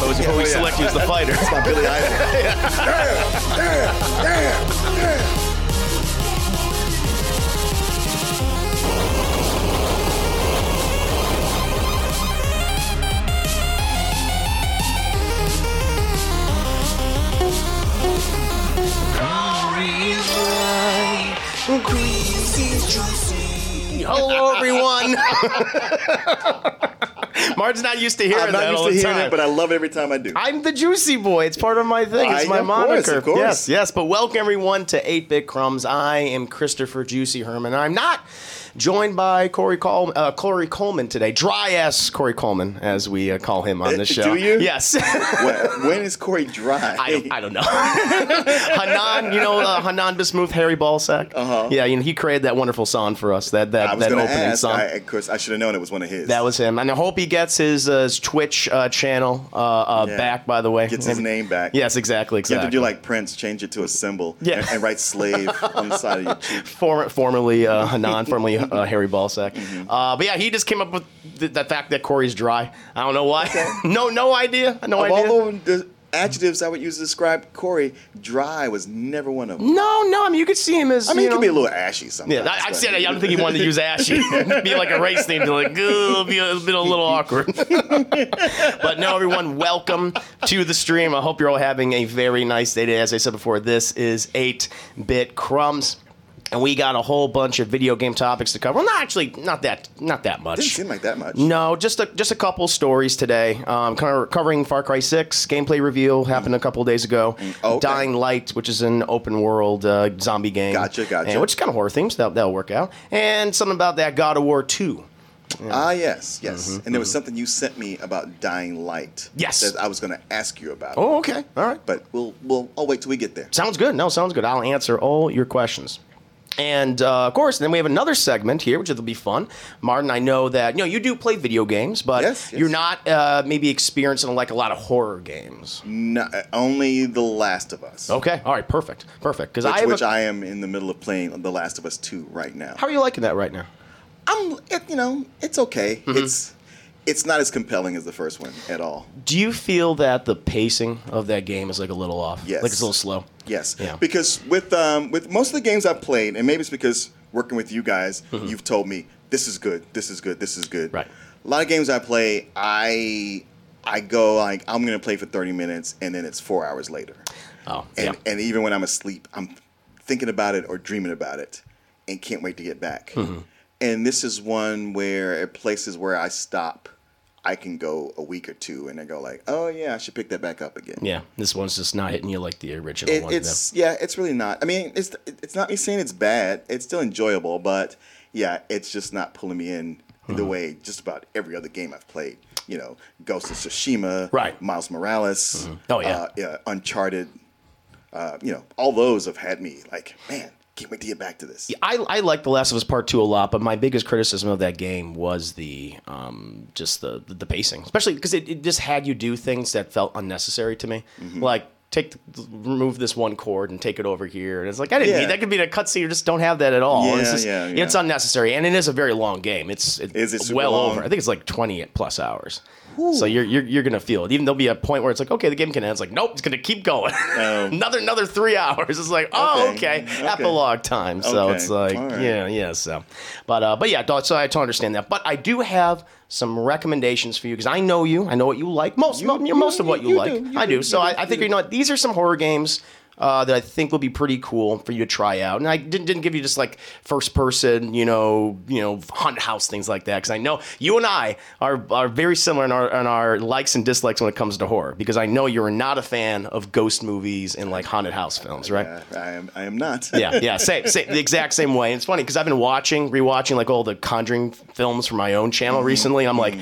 But before we yeah. select you as the fighter. It's my Billy Idol. damn, damn, damn, damn. Hello, everyone. Martin's not used to hearing I'm not that used all to hearing it, but I love it every time I do. I'm the Juicy Boy. It's part of my thing. It's I- my of course, moniker. of course. Yes, yes. But welcome everyone to 8 Bit Crumbs. I am Christopher Juicy Herman. I'm not joined by Corey, Col- uh, Corey Coleman today. Dry ass Corey Coleman, as we uh, call him on Uh, the do show. you? Yes. when, when is Corey dry? I don't, I don't know. Hanan, you know uh, Hanan Bismuth, Harry Ballsack? Uh-huh. Yeah, you know, he created that wonderful song for us, that, that, that opening ask. song. I, of course, I should have known it was one of his. That was him, and I hope he gets his, uh, his Twitch uh, channel uh, Yeah. back. By the way, Gets his name back. Yes, exactly, You exactly. have to do like Prince, change it to a symbol, Yeah. and, and write slave on the side of your cheek. Former, formerly uh, Hanan, formerly uh, Harry Ballsack. Mm-hmm. Uh, but yeah, he just came up with the, the fact that Corey's dry. I don't know why. no, no idea. No Of idea. all the adjectives I would use to describe Corey, dry was never one of them. no, no. I mean, you could see him as. I mean, you he know, could be a little ashy sometimes. Yeah, I, I said I don't think he wanted to use ashy. Be like a race theme to like, "Ugh, be a, bit a little awkward. but no, everyone, welcome to the stream. I hope you're all having a very nice day today. As I said before, this is 8 Bit Crumbs. And we got a whole bunch of video game topics to cover. Well, not actually, not that, not that much. Didn't seem like that much. No, just a just a couple stories today. Um, kind of covering Far Cry Six gameplay reveal happened a couple days ago. Oh, okay. Dying Light, which is an open world uh, zombie game. Gotcha, gotcha. And, which is kind of horror themes. That that'll work out. And something about that God of War Two. Ah, yes, yes. Mm-hmm, and there was something you sent me about Dying Light. Yes. That I was going to ask you about. Oh, okay, all right. But we'll we'll I'll wait till we get there. Sounds good. No, sounds good. I'll answer all your questions. And uh, of course, then we have another segment here, which will be fun. Martin, I know that you know you do play video games, but Yes, yes. you're not uh, maybe experiencing like a lot of horror games. No, only The Last of Us. Okay, all right, perfect, perfect. Because Which, I which a- I am in the middle of playing The Last of Us 2 right now. How are you liking that right now? I'm, it, you know, it's okay. Mm-hmm. It's it's not as compelling as the first one at all. Do you feel that the pacing of that game is like a little off? Yes. Like it's a little slow? Yes, Yeah. because with um, with most of the games I've played, and maybe it's because working with you guys, you've told me this is good, this is good, this is good. Mm-hmm. Right. A lot of games I play, I I go like I'm gonna play for 30 minutes, and then it's four hours later. Oh, And yeah. and even when I'm asleep, I'm thinking about it or dreaming about it, and can't wait to get back. Mm-hmm. And this is one where at places where I stop, I can go a week or two, and I go like, oh yeah, I should pick that back up again. Yeah, this one's just not hitting you like the original It, one. it's yeah, it's really not. I mean, it's it's not me saying it's bad. It's still enjoyable, but yeah, it's just not pulling me in Mm-hmm. the way just about every other game I've played. You know, Ghost of Tsushima, Right. Miles Morales, Oh, yeah. uh, yeah, Uncharted. Uh, you know, all those have had me like, man, can't wait to get back to this. I, I like The Last of Us Part Two a lot, but my biggest criticism of that game was the um, just the the, pacing, especially because it, it just had you do things that felt unnecessary to me, Mm-hmm. like take the, remove this one chord and take it over here, and it's like I didn't Yeah. need that. Could be a cutscene. You just don't have that at all. Yeah, it's just, yeah, It's unnecessary, and it is a very long game. It's, it's Is it well long? over. I think it's like twenty plus hours. So you're, you're you're gonna feel it. Even there'll be a point where it's like, okay, the game can end. It's like, nope, it's gonna keep going. another another three hours. It's like, oh, okay, Okay, epilogue time. So Okay, it's like, right. yeah, yeah. So, but uh, but yeah, so I totally understand that. But I do have some recommendations for you because I know you. I know what you like. Most mo- you- most of what you, you like, do, you I do. do, So you I, I think you you know what, these are some horror games. Uh, that I think will be pretty cool for you to try out, and I didn't, didn't give you just like first person, you know, you know, hunt house things like that, because I know you and I are are very similar in our in our likes and dislikes when it comes to horror, because I know you're not a fan of ghost movies and like haunted house films, right? Uh, I am I am not. yeah, yeah, same, same, the exact same way. And it's funny because I've been watching, rewatching like all the Conjuring films from my own channel recently. I'm like,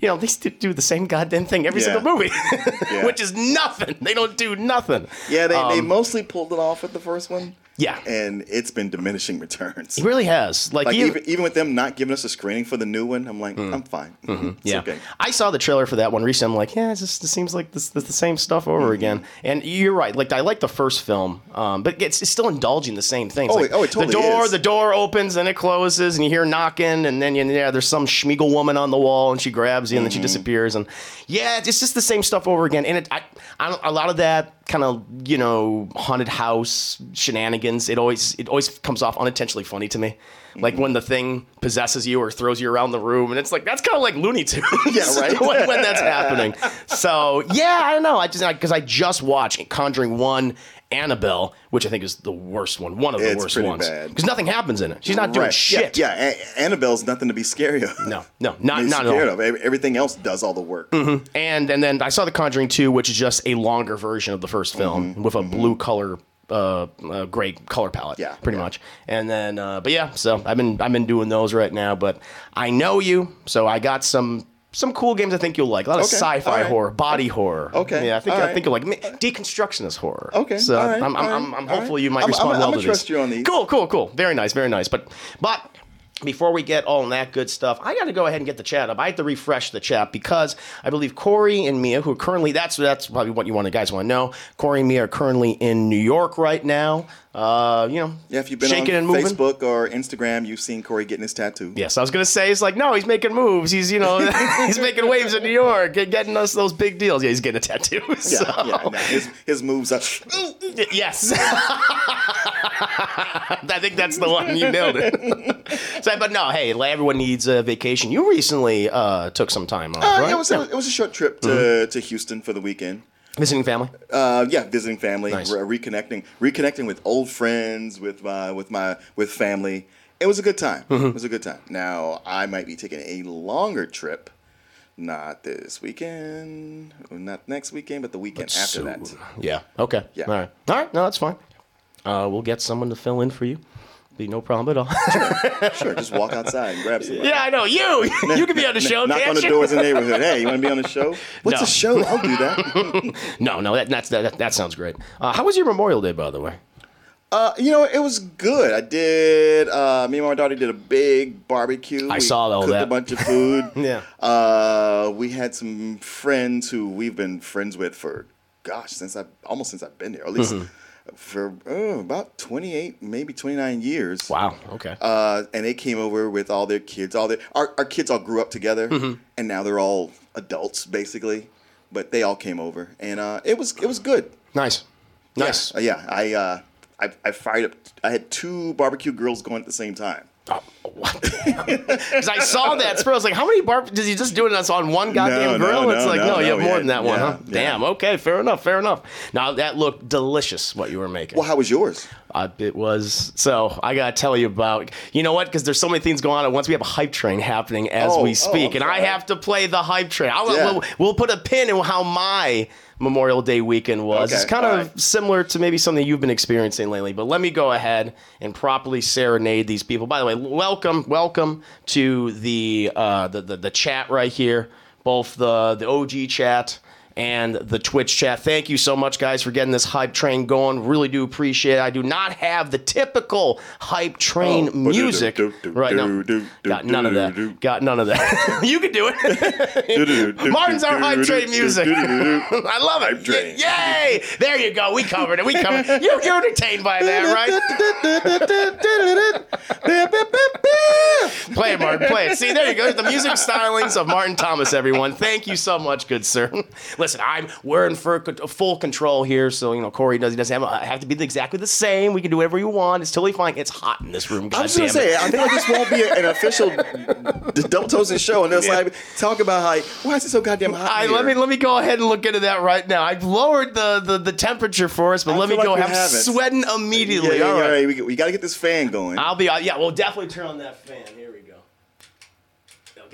you know, they still do the same goddamn thing every Yeah. single movie, Yeah. which is nothing. They don't do nothing. Yeah, they, they Um, mostly pulled it off with the first one. Yeah. and it's been diminishing returns. It really has. Like, Like even, even with them not giving us a screening for the new one, I'm like, I'm fine. Mm. Mm-hmm. yeah, okay. I saw the trailer for that one recently. I'm like, yeah, it just it seems like this, this the same stuff over Mm-hmm. again. And you're right. Like I like the first film, um, but it's, it's still indulging the same things. Oh, like, oh, it totally The door, is. the door opens and it closes, and you hear knocking, and then you, yeah, there's some schmiegel woman on the wall, and she grabs you, and then Mm-hmm. she disappears, and yeah, it's just the same stuff over again. And it, I, I a lot of that kind of you know haunted house shenanigans. It always it always comes off unintentionally funny to me. Like when the thing possesses you or throws you around the room, and it's like that's kind of like Looney Tunes. Yeah, right. when, when that's happening. So yeah, I don't know. I just because I just watched Conjuring One, Annabelle, which I think is the worst one, one of the It's worst ones, because nothing happens in it. She's not doing Right. shit. Yeah, yeah. A- Annabelle's nothing to be scared of. No, no, not not at scared all. of. Everything else does all the work. Mm-hmm. And and then I saw The Conjuring Two, which is just a longer version of the first film mm-hmm. with a mm-hmm. blue color. Uh, uh, gray color palette, Yeah, pretty yeah. much, and then, uh, but yeah, so I've been I've been doing those right now. But I know you, so I got some some cool games I think you'll like. A lot of Okay, sci-fi right. horror, body horror. Okay, yeah, I think all I right. think you'll like deconstructionist horror. Okay, so right, I'm, I'm, I'm, I'm hopefully you might I'm- respond I'm- well I'm to trust you on these. Cool, cool, cool. Very nice, very nice. But but before we get all that good stuff, I got to go ahead and get the chat up. I have to refresh the chat because I believe Corey and Mia, who are currently that's that's probably what you want to guys want to know. Corey and Mia are currently in New York right now. Uh, you know, Yeah, if you've been shaking on and moving. Facebook or Instagram, you've seen Corey getting his tattoo. Yes, I was gonna say it's like no, he's making moves. He's you know he's making waves in New York, get- getting us those big deals. Yeah, he's getting a tattoo. Yeah, so. yeah. nah, his, his moves are. Yes. I think that's the one. You nailed it. so, but no, hey, everyone needs a vacation. You recently uh, took some time off, Uh, right? it, was, it was it was a short trip to, Mm-hmm. to Houston for the weekend. Visiting family. Uh, yeah, visiting family, Nice. re- reconnecting, reconnecting with old friends, with my with my with family. It was a good time. Mm-hmm. It was a good time. Now I might be taking a longer trip, not this weekend, not next weekend, but the weekend after that. Yeah. Okay. Yeah. All right. All right. No, that's fine. Uh, we'll get someone to fill in for you. Be no problem at all. Sure, sure, just walk outside and grab somebody. yeah, I know you. you could be on the show. Knock on the doors in the neighborhood. Hey, you want to be on the show? What's No. a show? I'll do that. No, no, that, that's that, that sounds great. Uh, how was your Memorial Day, by the way? Uh, you know, it was good. I did. Uh, me and my daughter did a big barbecue. I We saw all cooked that. a bunch of food. Yeah. Uh, we had some friends who we've been friends with for, gosh, since I almost since I've been there, or at least Mm-hmm. For oh, about twenty eight, maybe twenty nine years. Wow. Okay. Uh, and they came over with all their kids. All their our, our kids all grew up together, Mm-hmm. and now they're all adults basically. But they all came over, and uh, it was it was good. nice. Nice. Yeah, yeah. I, uh, I I fired up. I had two barbecue grills going at the same time. Oh, what? Because I saw that. So I was like, how many bar? Does he just do it on one goddamn No, no, grill? it's no, like, no, no, you have more yeah, than that one, yeah, huh? yeah. Damn. Okay. Fair enough. Fair enough. Now that looked delicious. What you were making. Well, how was yours? Uh, it was so. I gotta tell you about. You know what? Because there's so many things going on at once. We have a hype train happening as Oh, we oh, speak, I'm and I have to play the hype train. I'll, Yeah. we'll, we'll put a pin in how my Memorial Day weekend was. Okay, it's kind of alright. similar to maybe something you've been experiencing lately. But let me go ahead and properly serenade these people. By the way, welcome, welcome to the uh, the, the the chat right here, both the the OG chat and the Twitch chat. Thank you so much, guys, for getting this hype train going. Really do appreciate it. I do not have the typical hype train Oh, music ba-do-do-do-do, right now. Got none of that. Got none of that. you can do it. Martin's our hype train music. I love it. Yay! There you go. We covered it. We covered it. You're, you're entertained by that, right? Play it, Martin. Play it. See, there you go. The music stylings of Martin Thomas, everyone. Thank you so much, good sir. Listen, I'm we're in for full control here, so you know Corey does he doesn't have, have to be exactly the same. We can do whatever you want. It's totally fine. It's hot in this room. I God was gonna say, I feel like this won't be an official the double toasting show, and it's Yeah. like talk about how why is it so goddamn hot? I, let me let me go ahead and look into that right now. I've lowered the, the, the temperature for us, but I let me feel go I'm have sweating Yeah, immediately. yeah, All yeah, right. We, we got to get this fan going. I'll be uh, yeah. We'll definitely turn on that fan. Here we go. Now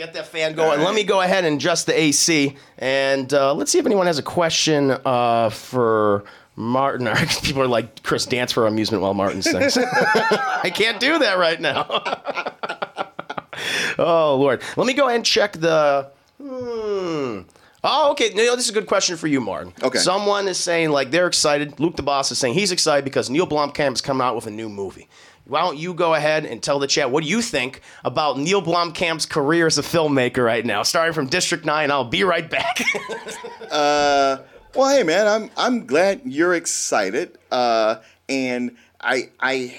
Get that fan going. Right. Let me go ahead and adjust the AC, and uh, let's see if anyone has a question uh, for Martin. People are like, Chris, dance for amusement while Martin sings. I can't do that right now. oh Lord, let me go ahead and check the. Hmm. Oh, okay. No, this is a good question for you, Martin. Okay. Someone is saying like they're excited. Luke the boss is saying he's excited because Neil Blomkamp is coming out with a new movie. Why don't you go ahead and tell the chat what do you think about Neil Blomkamp's career as a filmmaker right now, starting from District Nine? I'll be right back. Well, hey man, I'm I'm glad you're excited. Uh, and I I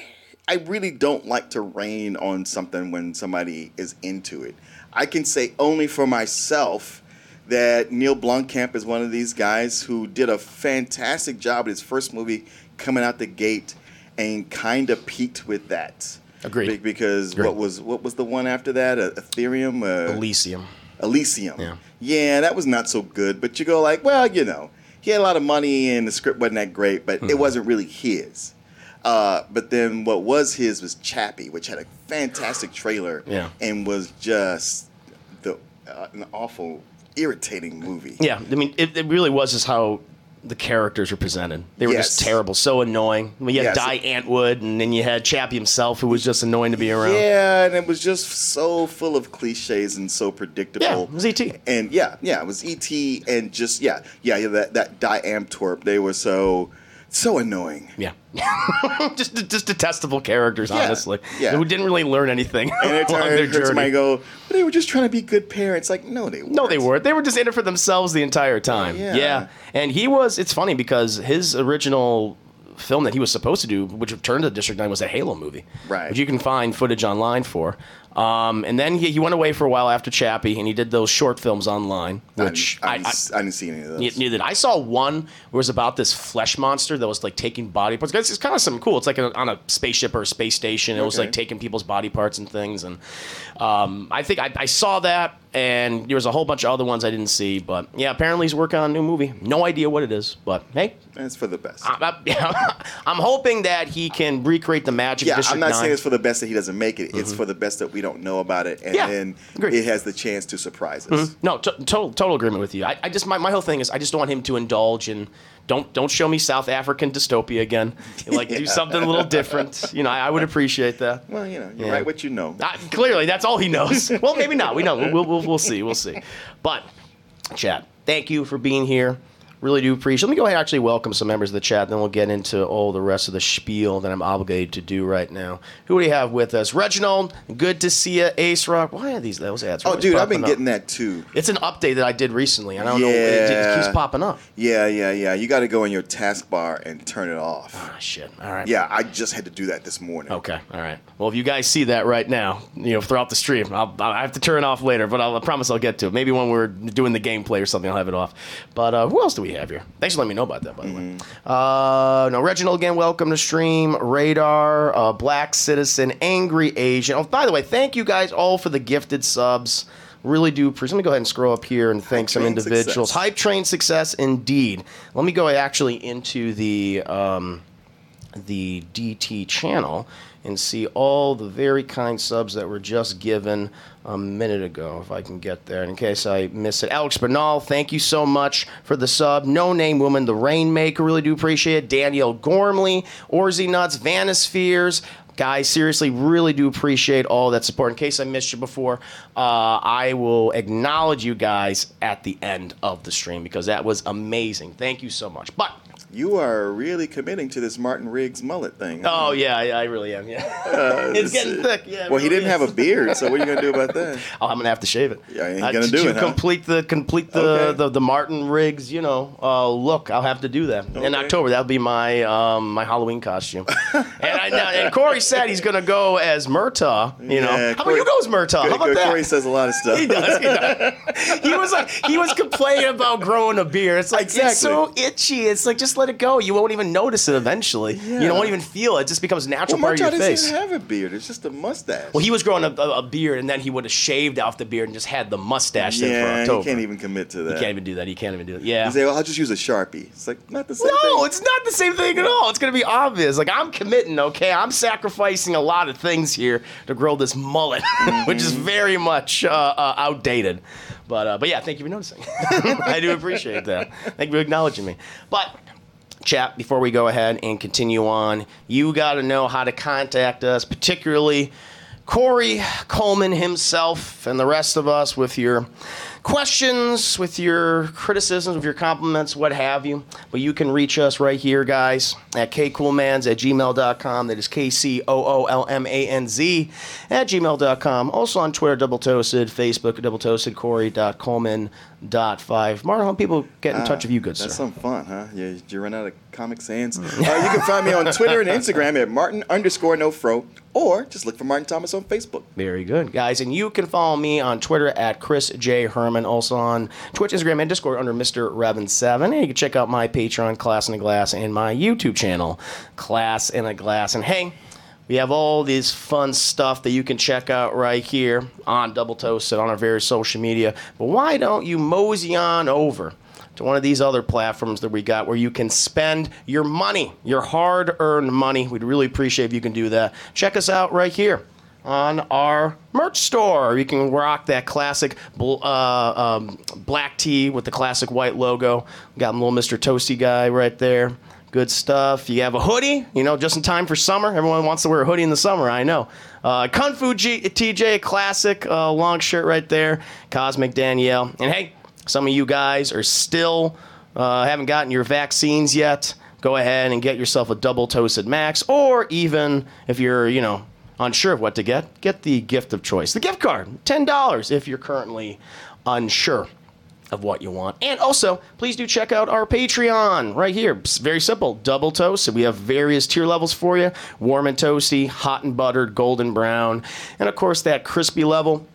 I really don't like to rain on something when somebody is into it. I can say only for myself that Neil Blomkamp is one of these guys who did a fantastic job at his first movie coming out the gate and kind of peaked with that. Agreed. Be- Because Agreed. what was what was the one after that? Uh, Ethereum. Uh, Elysium. Elysium. Yeah. Yeah, that was not so good. But you go like, well, you know, he had a lot of money and the script wasn't that great, but Mm-hmm. it wasn't really his. Uh, but then what was his was Chappie, which had a fantastic trailer Yeah. and was just the uh, an awful, irritating movie. Yeah, I mean, it, it really was just how the characters were presented. They were just terrible, so annoying. I mean, you had Yes. Die Antwoord, and then you had Chappie himself, who was just annoying to be around. Yeah, and it was just so full of cliches and so predictable. Yeah, it was E.T.. And yeah, yeah, it was ET, and just yeah, yeah, yeah that that Diamtorp, they were so so annoying. Yeah. just just detestable characters, Yeah, honestly. yeah. Who didn't really learn anything And every along their heard journey. go, but they were just trying to be good parents. Like, no, they weren't. No, they weren't. They were just in it for themselves the entire time. Yeah. And he was, it's funny because his original film that he was supposed to do, which turned to District 9, was a Halo movie. Right. Which you can find footage online for. Um, and then he, he went away for a while after Chappie, and he did those short films online, I which didn't, I, I, didn't, I, I didn't see any of those. Neither did I. I saw one where it was about this flesh monster that was like taking body parts. It's, it's kind of something cool. It's like a, on a spaceship or a space station. It was like taking people's body parts and things. And um, I think I, I saw that, and there was a whole bunch of other ones I didn't see. But yeah, apparently he's working on a new movie. No idea what it is, but hey, It's for the best. I'm, I'm hoping that he can recreate the magic. yeah, District I'm not 9. saying it's for the best that he doesn't make it. It's for the best that we don't know about it, and Mm-hmm. Yeah, then agreed. it has the chance to surprise us. No, t- total total agreement with you. I, I just my, my whole thing is I just don't want him to indulge in don't don't show me South African dystopia again. Like do something a little different. You know, I, I would appreciate that. Well, you know, you Yeah. write what you know. Uh, clearly, that's all he knows. well, maybe not. We know. We'll, we'll, we'll see. We'll see. But, chat, thank you for being here. Really do appreciate. Let me go ahead and actually welcome some members of the chat. Then we'll get into all the rest of the spiel that I'm obligated to do right now. Who do we have with us? Reginald, good to see you. Ace Rock. Why are these those ads? Oh, dude, I've been up? getting that too. It's an update that I did recently. and I don't know. It, it Yeah. keeps popping up. Yeah, yeah, yeah. You got to go in your taskbar and turn it off. Ah, shit. All right. Yeah, I just had to do that this morning. Okay. All right. Well, if you guys see that right now, you know, throughout the stream, I'll, I have to turn it off later, but I'll, I promise I'll get to it. Maybe when we're doing the gameplay or something, I'll have it off. But uh, who else do we have here? Thanks for letting me know about that, by the way. Uh, no, Reginald again. Welcome to stream. Radar, uh, Black Citizen, Angry Asian. Oh, by the way, thank you guys all for the gifted subs. Really do appreciate. Let me go ahead and scroll up here and thank some Train individuals. success. Hype train success, indeed. Let me go actually into the. Um, the DT channel and see all the very kind subs that were just given a minute ago, if I can get there. In case I miss it, Alex Bernal, thank you so much for the sub. No Name Woman, The Rainmaker, really do appreciate it. Danielle Gormley, Orzy Nuts, Vanispheres. Guys, seriously, really do appreciate all that support. In case I missed you before, uh, I will acknowledge you guys at the end of the stream because that was amazing. Thank you so much. But You are really committing to this Martin Riggs mullet thing. huh? Oh yeah, yeah, I really am. Yeah, it's getting thick. Yeah. Well, he didn't have a beard, so what are you gonna do about that? Oh, I'm gonna have to shave it. Yeah, ain't Uh, gonna to- do it, huh? Complete the complete the, Okay. the the Martin Riggs, you know, uh, look. I'll have to do that in October. That'll be my um, my Halloween costume. and I now, and Corey said he's gonna go as Murtaugh. You know, Yeah, how Corey- about you go as Murtaugh? How about that? Corey says a lot of stuff. He does. He does. He was like, he was complaining about growing a beard. It's like Exactly. it's so itchy. It's like just let it go. You won't even notice it eventually. You don't even feel it. It just becomes a natural Well, part of your face. even have a beard. It's just a mustache. Well, he was growing a, a, beard, and then he would have shaved off the beard and just had the mustache thing for yeah, he can't even commit to that. He can't even do that. He can't even do it. Yeah. He say, "Well, I'll just use a sharpie." It's like not the same no, thing. it's not the same thing at all. It's gonna be obvious. Like I'm committing, okay? I'm sacrificing a lot of things here to grow this mullet, which is Mm-hmm. very much uh, uh, outdated. But uh, but yeah, thank you for noticing. I do appreciate that. Thank you for acknowledging me. But chat before we go ahead and continue on you got to know how to contact us particularly corey coleman himself and the rest of us with your questions, with your criticisms, with your compliments, what have you. But you can reach us right here, guys, at kcoolmanz at gmail.com. That is K C O O L M A N Z at gmail.com. Also on Twitter, Double Toasted, Facebook, Double Toasted, Corey.coleman.5. Marlon, how people get in touch with you, good That's sir? That's some fun, huh? You, you run out of Comic Sans. uh, you can find me on Twitter and Instagram at Martin underscore no fro, or just look for Martin Thomas on Facebook. Very good, guys. And you can follow me on Twitter at Chris J. Herman, also on Twitch, Instagram, and Discord under Mr. Revan7. And you can check out my Patreon, Class in a Glass, and my YouTube channel, Class in a Glass. And hey, we have all this fun stuff that you can check out right here on Double Toasted on our various social media. But why don't you mosey on over? to one of these other platforms that we got where you can spend your money, your hard earned money. We'd really appreciate if you can do that. Check us out right here on our merch store. You can rock that classic uh, um, black tee with the classic white logo. Got a little Mr. Toasty guy right there. Good stuff. You have a hoodie, you know, just in time for summer. Everyone wants to wear a hoodie in the summer, I know. Uh, Kung Fu G- TJ, classic uh, long shirt right there. Cosmic Danielle. And hey, some of you guys are still uh, haven't gotten your vaccines yet. Go ahead and get yourself a double toasted max, or even if you're, you know, unsure of what to get, get the gift of choice. The gift card, $10 if you're currently unsure of what you want. And also, please do check out our Patreon right here. It's very simple. Double toast. We have various tier levels for you warm and toasty, hot and buttered, golden brown, and of course, that crispy level.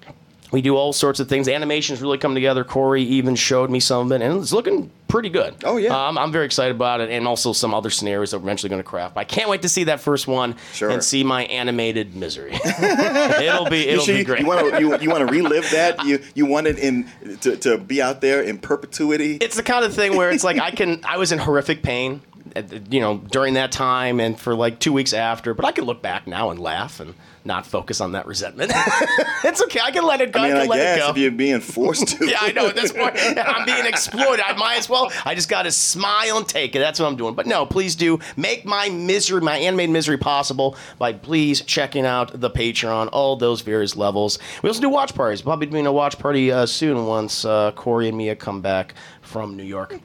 We do all sorts of things. The animations really come together. Corey even showed me some of it, and it's looking pretty good. Oh, yeah. um, I'm very excited about it, and also some other scenarios that we're eventually going to craft. I can't wait to see that first one Sure. and see my animated misery. it'll be it'll you, be great. You want to you, you want to relive that? You you want it in to, to be out there in perpetuity? it's the kind of thing where it's like I can I was in horrific pain, you know, during that time and for like two weeks after. But I can look back now and laugh and not focus on that resentment. it's okay. I can let it go. I mean, I I, can let it guess go. if you're being forced to. yeah, I know. At this point, I'm being exploited. I might as well. I just got to smile and take it. That's what I'm doing. But no, please do make my misery, my animated misery, possible by please checking out the Patreon, all those various levels. We also do watch parties. We'll be doing a watch party uh, soon once uh, Corey and Mia come back from New York.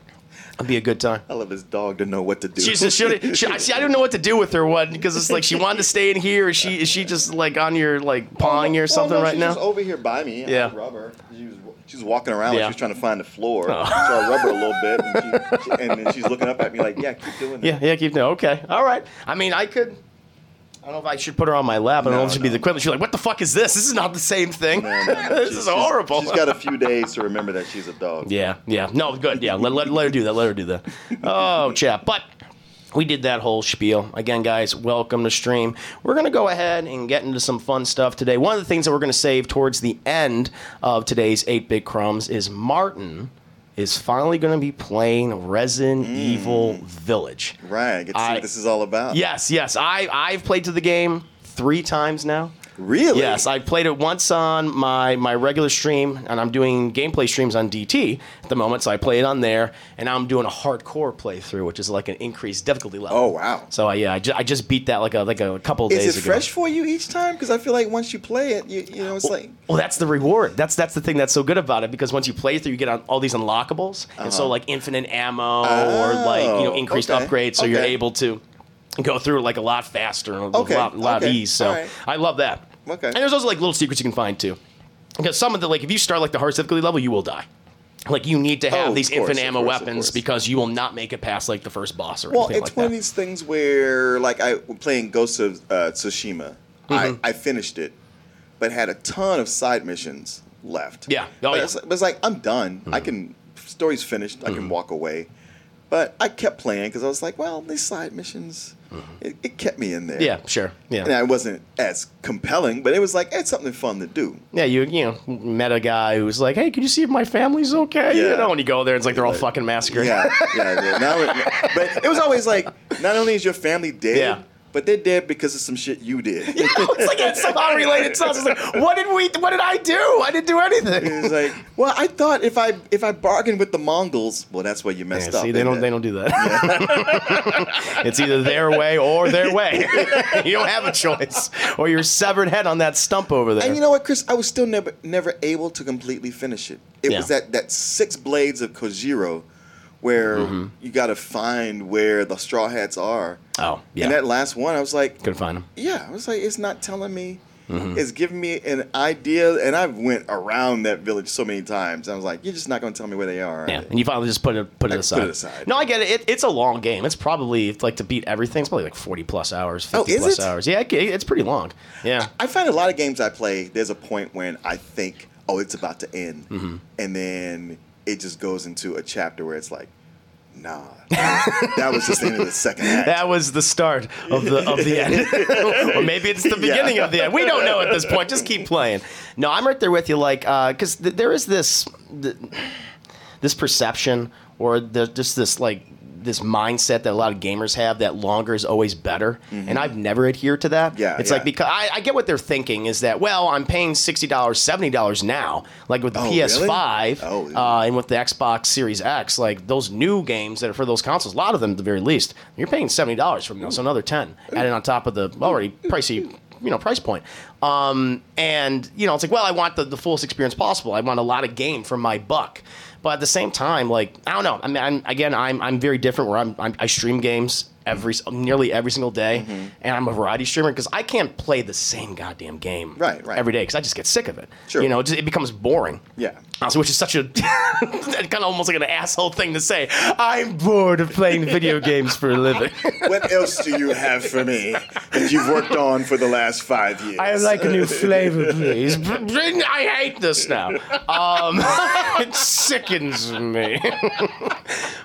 It'll be a good time. I love this dog to know what to do. She's just she, she, I see. I don't know what to do with her. What? Because it's like she wanted to stay in here. Is she? Is she just like on your like pawing you or Well, something no, right now? Over here by me. Yeah. I rub her. She was, she was walking around Yeah. Like she was trying to find the floor. Oh. So I rub her a little bit, and, she, she, and then she's looking up at me like, "Yeah, keep doing that." Yeah, yeah, keep doing. Okay, all right. I mean, I could. I don't know if I should put her on my lap. I don't know if it should be the equivalent. She's like, "What the fuck is this? This is not the same thing. No, no, no. this She's- is she's- horrible." She's got a few days to remember that she's a dog. yeah, yeah. No, good. Yeah, let, let, let her do that. Let her do that. Oh, chap. But we did that whole spiel. Again, guys, welcome to stream. We're going to go ahead and get into some fun stuff today. One of the things that we're going to save towards the end of today's 8 Bit Crumbs is Martin is finally going to be playing Resident hmm. Evil Village. Right. I get to see what this is all about. Yes, yes. I, I've played to the game three times now. Really? Yes, I played it once on my, my regular stream, and I'm doing gameplay streams on DT at the moment, so I play it on there, and now I'm doing a hardcore playthrough, which is like an increased difficulty level. Oh wow. So uh, yeah, I, ju- I just beat that like a like a couple of days Is it ago. fresh for you each time? Because I feel like once you play it, you, you know, it's like Well, that's the reward. That's that's the thing that's so good about it because once you play through, you get on all these unlockables, and so like infinite ammo or like you know Oh, increased okay, upgrades, so you're able to go through it like a lot faster and a Okay, lot, lot of ease. So right. I love that. Okay. And there's also like little secrets you can find too, because some of the like if you start like the hard difficulty level, you will die. Like you need to have Oh, these course, infinite of ammo course, of weapons course. because you will not make it past like the first boss or anything. Well, anything it's like one that. of these things where, like, I playing Ghost of uh, Tsushima, Mm-hmm. I, I finished it, but had a ton of side missions left. Yeah. Oh, but, yeah. Mm-hmm. It's, but it's like I'm done. I can story's finished. I can walk away. But I kept playing because I was like, well, these side missions, it, it kept me in there. Yeah, sure. Yeah. And I wasn't as compelling, but it was like it's something fun to do. Yeah, you you know met a guy who's like, "Hey, can you see if my family's okay?" You Yeah. know, when you go there, it's like they're all Like, fucking massacred. Yeah, yeah. yeah. Now, but it was always like, not only is your family dead, Yeah. But they're dead because of some shit you did. Yeah, it's like it's somehow related to us. It's like, what did we? What did I do? I didn't do anything. It's like, well, I thought if I if I bargained with the Mongols, well, that's where you messed Yeah, up. see, they don't. isn't They don't do that. it's either their way or their way. you don't have a choice, or your severed head on that stump over there. And you know what, Chris? I was still never never able to completely finish it. It Yeah. was that that six blades of Kojiro, where Mm-hmm. you got to find where the straw hats are. oh, yeah. And that last one, I was like, Couldn't find them. yeah, I was like, it's not telling me. Mm-hmm. It's giving me an idea, and I've went around that village so many times. I was like, "You're just not going to tell me where they are." Yeah, and you finally just put it put it I put aside. it aside. No, I get it. it. It's a long game. It's probably like to beat everything. It's probably like forty plus hours, Oh, fifty is plus it? hours. Yeah, it's pretty long. Yeah. I find a lot of games I play, there's a point when I think, oh, it's about to end. Mm-hmm. And then it just goes into a chapter where it's like, nah, that was just the end of the second act. That was the start of the of the end, or maybe it's the beginning of the end. We don't know at this point. Just keep playing. No, I'm right there with you. Like, uh, because th- there is this th- this perception, or the, just this like this mindset that a lot of gamers have that longer is always better, and I've never adhered to that. Mm-hmm. Yeah, it's yeah. like because I, I get what they're thinking is that well, I'm paying sixty dollars, seventy dollars now, like with the Oh. PS5 Oh, uh, and with the Xbox Series X, like those new games that are for those consoles, a lot of them at the very least, you're paying seventy dollars for them, so another ten added on top of the already pricey, you know, price point. Um, and you know, it's like, well, I want the, the fullest experience possible. I want a lot of game for my buck. But at the same time, like I don't know. I mean, I'm, again, I'm I'm very different. Where I'm, I'm I stream games every nearly every single day, Mm-hmm. and I'm a variety streamer because I can't play the same goddamn game Right, right. every day because I just get sick of it. Sure. You know, it, just, it becomes boring. Yeah. Uh, which is such a kind of almost like an asshole thing to say. I'm bored of playing video games for a living. what else do you have for me that you've worked on for the last five years? I like a new flavor, please. I hate this now. Um, it sickens me.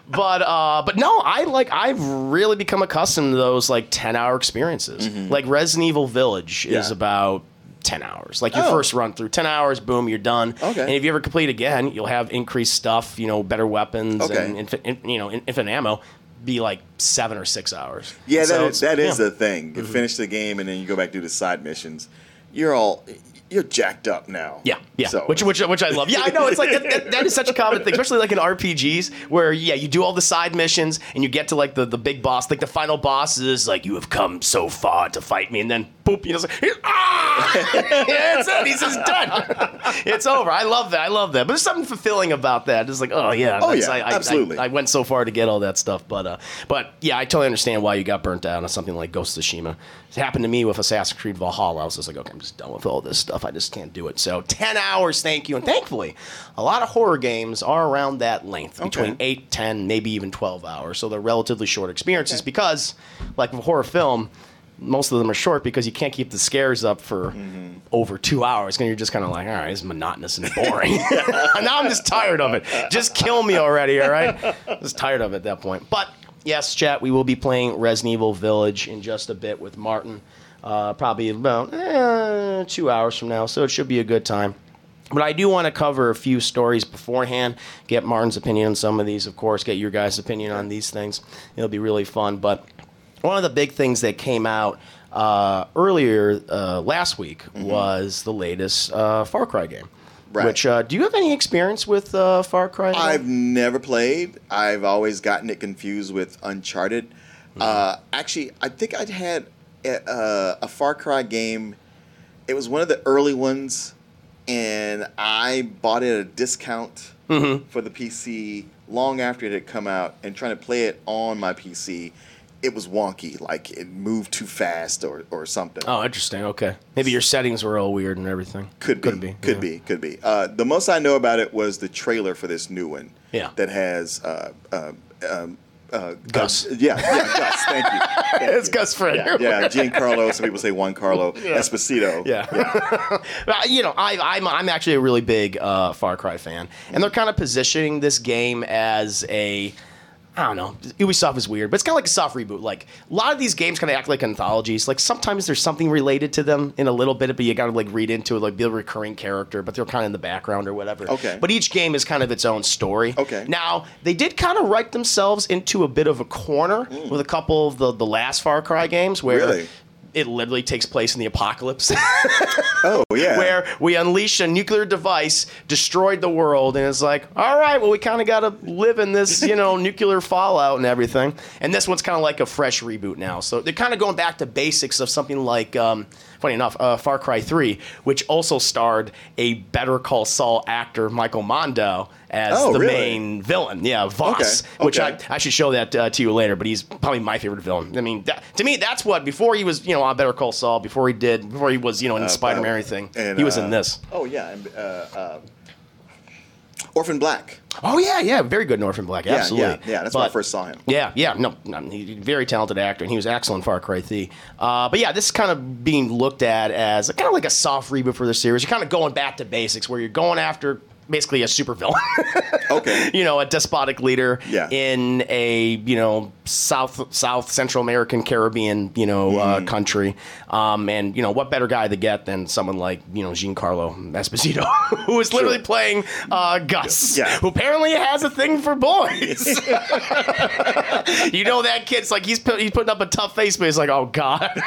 but uh, but no, I like I've really become accustomed to those like ten hour experiences. Like Resident Evil Village is Mm-hmm. About. 10 hours like your Oh. first run through 10 hours boom you're done Okay. and if you ever complete again you'll have increased stuff you know better weapons Okay. and infin- in, you know in- infinite ammo be like seven or six hours Yeah, So that, that is yeah. Mm-hmm. the thing. You finish the game and then you go back to the side missions. You're all you're jacked up now. Yeah, yeah. So, which which which I love. Yeah, I know. It's like that, that, that is such a common thing, especially like in RPGs where yeah, you do all the side missions and you get to like the, the big boss, like the final boss is like you have come so far to fight me, and then know, it's like, ah, it's it. He's just done. it's over. I love that. I love that. But there's something fulfilling about that. It's like oh yeah, Oh, yeah, I, I, absolutely. I, I went so far to get all that stuff, but uh, but yeah, I totally understand why you got burnt out on something like Ghost of Tsushima. It happened to me with Assassin's Creed Valhalla. I was just like, okay, I'm just done with all this stuff. I just can't do it. So ten hours, thank you. And thankfully, a lot of horror games are around that length, between Okay. eight, ten, maybe even twelve hours. So they're relatively short experiences because, like with horror film. Most of them are short because you can't keep the scares up for Mm-hmm. over two hours. And you're just kind of like, all right, it's monotonous and boring. now I'm just tired of it. Just kill me already, all right? Just tired of it at that point. But yes, chat, we will be playing Resident Evil Village in just a bit with Martin. Uh, probably about eh, two hours from now, so it should be a good time. But I do want to cover a few stories beforehand, get Martin's opinion on some of these, of course, get your guys' opinion on these things. It'll be really fun. But one of the big things that came out uh, earlier uh, last week was the latest uh, Far Cry game. Right. Which uh, do you have any experience with uh, Far Cry? I've never played. I've always gotten it confused with Uncharted. Mm-hmm. Uh, actually, I think I'd had a, uh, a Far Cry game. It was one of the early ones, and I bought it at a discount Mm-hmm. for the PC long after it had come out. And trying to play it on my PC, it was wonky. Like it moved too fast or, or something. Oh, interesting. Okay, maybe your settings were all weird and everything. Could be. Could be. Could yeah. be. Could be. Uh, the most I know about it was the trailer for this new one. Yeah. That has uh, uh, um, uh, Gus. uh, yeah, yeah, Gus. Thank you. Thank It's you. Gus Fring. Yeah, yeah, Giancarlo. Some people say Juan Carlo Esposito. Yeah. Uh, you know, I, I'm I'm actually a really big uh, Far Cry fan, and they're kind of positioning this game as a I don't know. Ubisoft is weird, but it's kind of like a soft reboot. Like a lot of these games kind of act like anthologies. Like sometimes there's something related to them in a little bit, but you got to like read into it, like be a recurring character, but they're kind of in the background or whatever. Okay. But each game is kind of its own story. Okay. Now they did kind of write themselves into a bit of a corner with a couple of the the last Far Cry games where. Mm. Really? It literally takes place in the apocalypse. Oh yeah. where we unleashed a nuclear device, destroyed the world, and it's like, all right, well, we kind of got to live in this, you know, nuclear fallout and everything. And this one's kind of like a fresh reboot now. So they're kind of going back to basics of something like, um, funny enough, uh, Far Cry 3, which also starred a Better Call Saul actor, Michael Mando, as Oh, the really? main villain. Yeah, Vaas, Okay, which. I, I should show that uh, to you later, but he's probably my favorite villain. I mean, that, to me, that's what, before he was, you know, on Better Call Saul, before he did, before he was, you know, in Spider-Man and everything, and, he was uh, in this. Oh yeah. Orphan Black. Oh yeah, yeah, very good in Orphan Black. Yeah, Absolutely. yeah, yeah. That's when I first saw him. Yeah, yeah, no, no he's a very talented actor, and he was excellent in Far Cry 3. Uh, but yeah, this is kind of being looked at as kind of like a soft reboot for the series. You're kind of going back to basics, where you're going after basically a supervillain. Okay. you know, a despotic leader Yeah. in a you know South South Central American Caribbean you know uh, Mm. country, um, and you know what better guy to get than someone like you know Giancarlo Esposito, who is literally Sure. playing uh, Gus, Yeah. who apparently has a thing for boys. you know that kid's like he's put, he's putting up a tough face, but he's like, oh god,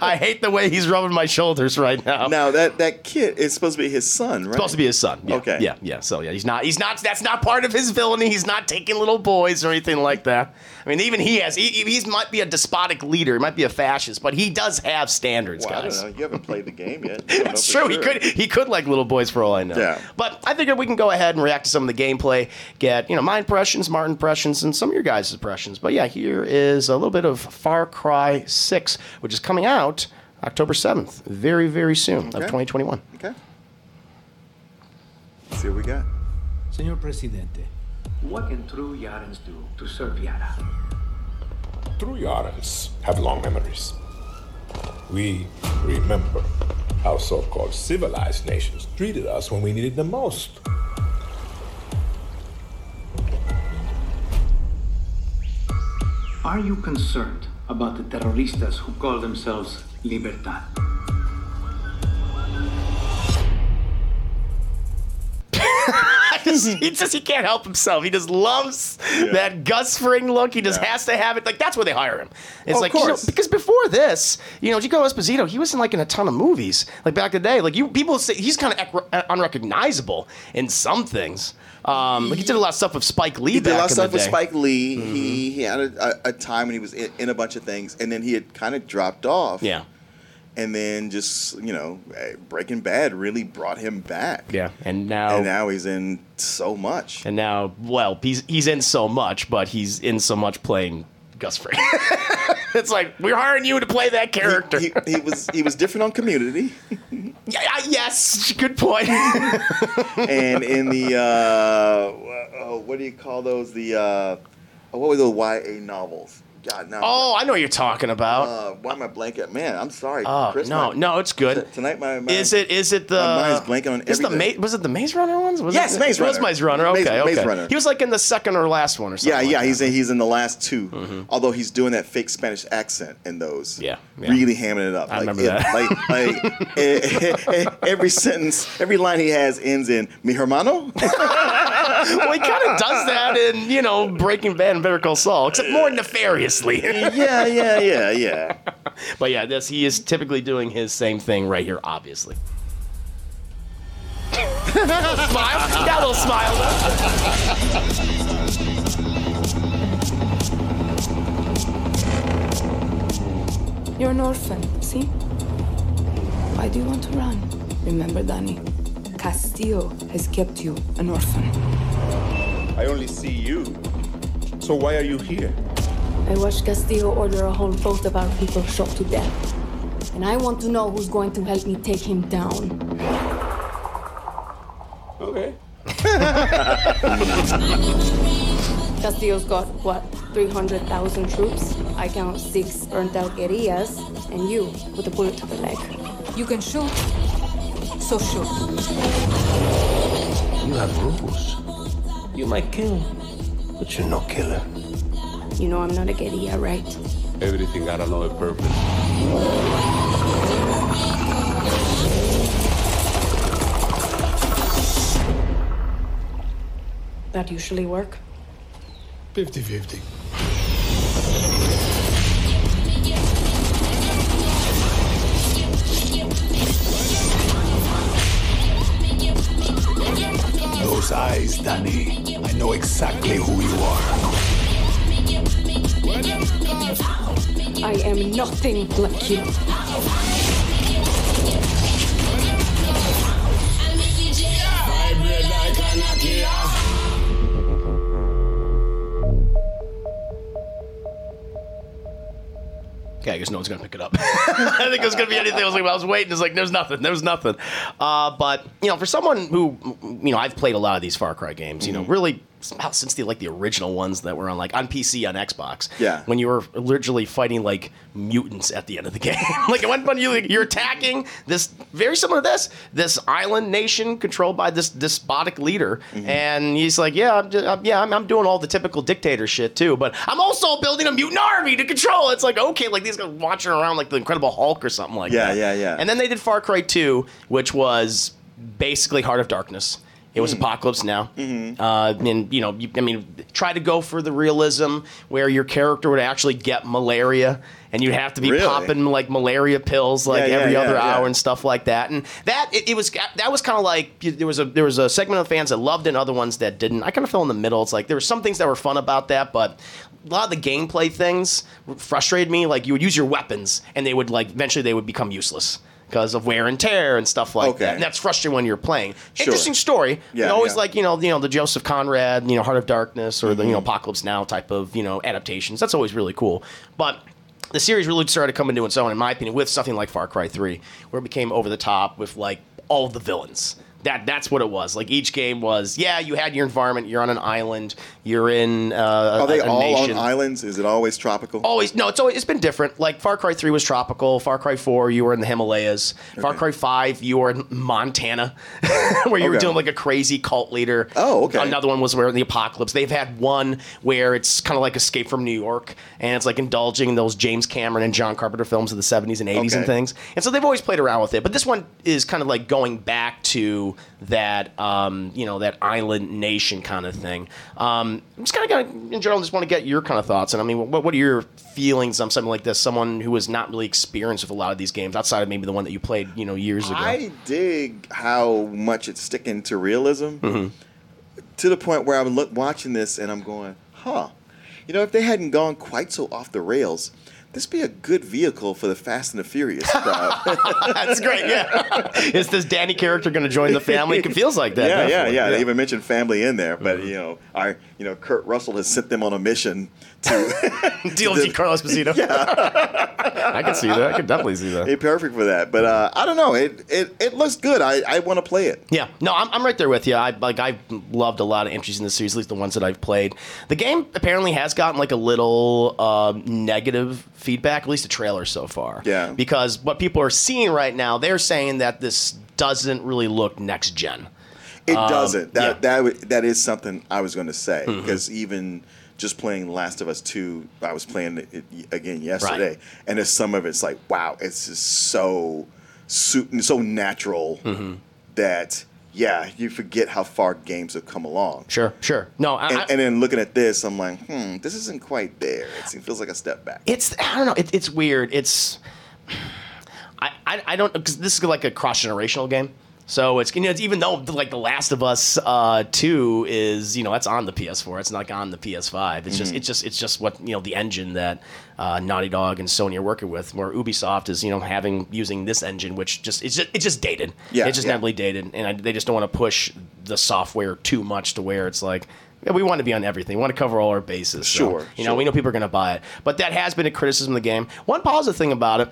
I hate the way he's rubbing my shoulders right now. Now that that kid is supposed to be his son, right? Supposed to be his son. Yeah, Okay. Yeah, yeah. So yeah, he's not. He's not. That's not part of his villainy. He's not taking little boys or anything like that. I mean, even he has. He, he might be a despotic leader. He might be a fascist, but he does have standards, Well, I guys. don't know. You haven't played the game yet. You don't know It's true. He could. He could like little boys for all I know. Yeah. But I think we can go ahead and react to some of the gameplay. Get you know my impressions, Martin impressions, and some of your guys' impressions. But yeah, here is a little bit of Far Cry Six, which is coming out October seventh, very very soon of 2021. Okay. Let's see what we got. Señor Presidente, What can true Yarans do to serve Yara? True Yarans have long memories. We remember how so called civilized nations treated us when we needed them most. Are you concerned about the terroristas who call themselves Libertad? he just he can't help himself. He just loves that Gus Fring look. He just Yeah. has to have it. Like that's where they hire him. It's Of like you know, because before this, you know, Chico Esposito, he was in like in a ton of movies. Like back in the day, like you people say he's kind of unrecognizable in some things. Um, like he did a lot of stuff with Spike Lee. He did a lot of stuff with. Spike Lee. Mm-hmm. He, he had a, a, a time when he was in, in a bunch of things, and then he had kind of dropped off. Yeah, And then just you know, eh, Breaking Bad really brought him back. yeah, and now. And now he's in so much. and now, well, he's he's in so much, but he's in so much playing Gus Fring. it's like we're hiring you to play that character. He, he was he was different on Community, Yeah, yes, good point. and in the uh, uh, what do you call those? The uh, what were those YA novels? God, no. oh, I know what you're talking about. Uh, why am I blanking? Man, I'm sorry. Oh Chris, no, my- no, it's good. Tonight, my, my Is it? Is it the? my mind's blanking on is the. Ma- was it the Maze Runner ones? Was Yes, it, Maze It was Runner. Maze Runner. Okay, Maze- okay. Maze Runner. He was like in the second or last one or something. Yeah, like yeah, that. he's in, he's in the last 2 Although he's doing that fake Spanish accent in those. Yeah, yeah. really hamming it up. I like, remember it- that. Like, like eh, eh, every sentence, every line he has ends in "mi hermano." well, he kind of does that in you know Breaking Bad and Better Call Saul, except more nefariously. yeah, yeah, yeah, yeah. but yeah, this he is typically doing his same thing right here, obviously. smile, got a little smile. Though. You're an orphan, see? Why do you want to run? Remember, Dani, Castillo has kept you an orphan. I only see you. So why are you here? I watched Castillo order a whole boat of our people shot to death. And I want to know who's going to help me take him down. Okay. Castillo's got, what, 300,000 troops? I count six burnt out guerrillas, and you with a bullet to the leg. You can shoot, so shoot. You have rules. You might kill, but you're no killer. You know I'm not a guerrilla, right? Everything got another purpose. That usually work. 50 50. Those eyes, Dani. I know exactly who you are. I am nothing like you. Okay, I guess no one's gonna pick it up. I think it was gonna be anything. I was like, I was waiting. It's like there's nothing. There's nothing. Uh, but you know, for someone who, you know, I've played a lot of these Far Cry games. You know, really since the like the original ones that were on like on PC on Xbox. Yeah. When you were literally fighting like mutants at the end of the game. like at one point you you're attacking this very similar to this this island nation controlled by this despotic leader, mm-hmm. and he's like, yeah, I'm just, I'm, yeah, I'm, I'm doing all the typical dictator shit too, but I'm also building a mutant army to control. It's like okay, like these guys watching around like the Incredible Hulk or something like Yeah, that. Yeah, yeah, yeah. And then they did Far Cry 2, which was basically Heart of Darkness. It was Apocalypse Now. Mm-hmm. Uh, and, you know, you, I mean, try to go for the realism where your character would actually get malaria and you'd have to be Really? popping like malaria pills like Yeah, yeah, every yeah, other yeah. hour and stuff like that. And that it, it was that was kind of like there was a there was a segment of fans that loved it and other ones that didn't. I kind of fell in the middle. It's like there were some things that were fun about that, but a lot of the gameplay things frustrated me. Like you would use your weapons and they would like eventually they would become useless. Because of wear and tear and stuff like Okay. that, and that's frustrating when you're playing. Sure. Interesting story. Yeah, you always yeah. like you know you know the Joseph Conrad, you know Heart of Darkness, or the Mm-hmm. you know Apocalypse Now type of you know adaptations. That's always really cool. But the series really started coming to its own, in my opinion, with something like Far Cry 3, where it became over the top with like all the villains. That that's what it was. Like each game was, yeah, you had your environment. You're on an island. You're in uh, Are they a, a all nation. on islands? Is it always tropical? Always no, it's always it's been different. Like Far Cry Three was tropical. Far Cry Four, you were in the Himalayas. Far Cry Five, you were in Montana, where you were Okay. doing like a crazy cult leader. Oh, okay. Another one was where in the apocalypse. They've had one where it's kind of like Escape from New York, and it's like indulging in those James Cameron and John Carpenter films of the '70s and '80s and things. And so they've always played around with it. But this one is kind of like going back to that, um, you know, that island nation kind of thing. Um, I'm just kind of in general, just want to get your kind of thoughts. And I mean, what, what are your feelings on something like this? Someone who was not really experienced with a lot of these games outside of maybe the one that you played, you know, years ago. I dig how much it's sticking to realism Mm-hmm. to the point where I'm look, watching this and I'm going, huh. You know, if they hadn't gone quite so off the rails, this be a good vehicle for the Fast and the Furious crowd. That's great. Yeah. is this Dani character going to join the family? It feels like that. yeah, yeah, definitely. yeah. They even mentioned family in there, but mm-hmm. you know, our, you know, Kurt Russell has sent them on a mission to Deal with Carlos Esposito. I can see that. I can definitely see that. be perfect for that. But uh, I don't know. It it, it looks good. I, I want to play it. Yeah, no, I'm, I'm right there with you. I like I've loved a lot of entries in the series, at least the ones that I've played. The game apparently has gotten like a little um, negative feedback, at least the trailer so far. Yeah. because what people are seeing right now, they're saying that this doesn't really look next gen. It doesn't. That yeah. Mm-hmm. that w- that is something I was going to say because even just playing Last of Us Two, I was playing it again yesterday, Right. and there's some of it's like, wow, it's just so so, so natural Mm-hmm. that yeah, you forget how far games have come along. Sure, sure. No, I, And, I- and then looking at this, I'm like, hmm, this isn't quite there. It feels like a step back. it's I don't know. It, it's weird. It's I I, I don't because this is like a cross generational game. So it's you know it's, even though like The Last of Us uh, Two is you know that's on the PS4, it's not on the PS5. It's just it's just it's just what you know the engine that uh, Naughty Dog and Sony are working with. Where Ubisoft is you know having using this engine, which just it's just it's just dated. Yeah, it's just yeah. heavily dated, and I, they just don't want to push the software too much to where it's like. yeah, We want to be on everything. We want to cover all our bases. So, Sure, you know, sure. we know people are going to buy it. But that has been a criticism of the game. One positive thing about it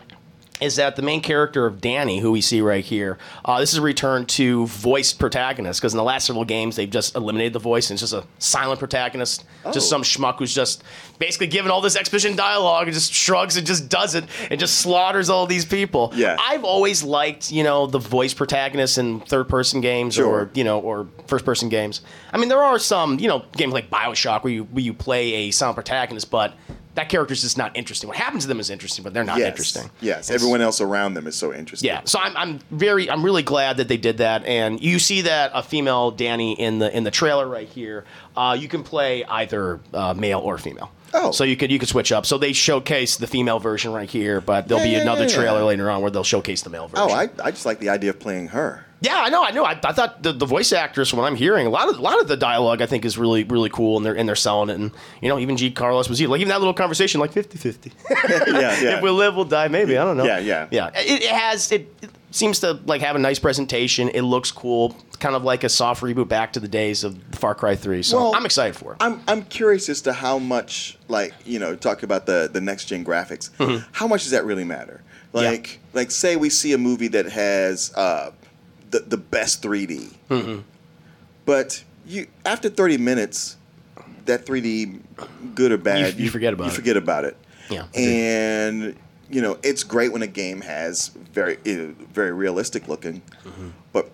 is that the main character of Dani, who we see right here, uh, this is a return to voiced protagonist because in the last several games they've just eliminated the voice and it's just a silent protagonist, Oh. just some schmuck who's just basically given all this exposition dialogue and just shrugs and just does it and just slaughters all these people. Yeah. I've always liked you know the voice protagonists in third person games Sure. or you know or first person games. I mean there are some you know games like Bioshock where you where you play a silent protagonist, but that character's just not interesting. What happens to them is interesting, but they're not yes. interesting. Yes. It's- Everyone else around them is so interesting. yeah, so I'm, I'm very I'm really glad that they did that, and you see that a female Dani in the in the trailer right here. Uh, you can play either uh, male or female. Oh. so you could you could switch up. So they showcase the female version right here, but there'll be Yeah, yeah, another yeah, trailer yeah. later on where they'll showcase the male oh, version. Oh, I, I just like the idea of playing her. Yeah, I know, I know. I, I thought the, the voice actress, when I'm hearing a lot of a lot of the dialogue, I think is really really cool, and they're and they're selling it. And you know, even Giancarlo was like even that little conversation, like 50-50. yeah, yeah. if we live, we'll die. Maybe I don't know. Yeah, yeah. yeah. It, it has it, it seems to like have a nice presentation. It looks cool, kind of like a soft reboot back to the days of Far Cry Three. So Well, I'm excited for it. I'm I'm curious as to how much like you know talk about the the next gen graphics. How much does that really matter? Mm-hmm. Yeah. Like like say we see a movie that has uh, the the best 3D, Mm-hmm. but you after 30 minutes, that 3D good or bad, you forget about it. you it. forget about it. Yeah. and you know it's great when a game has very uh, very realistic looking, Mm-hmm. but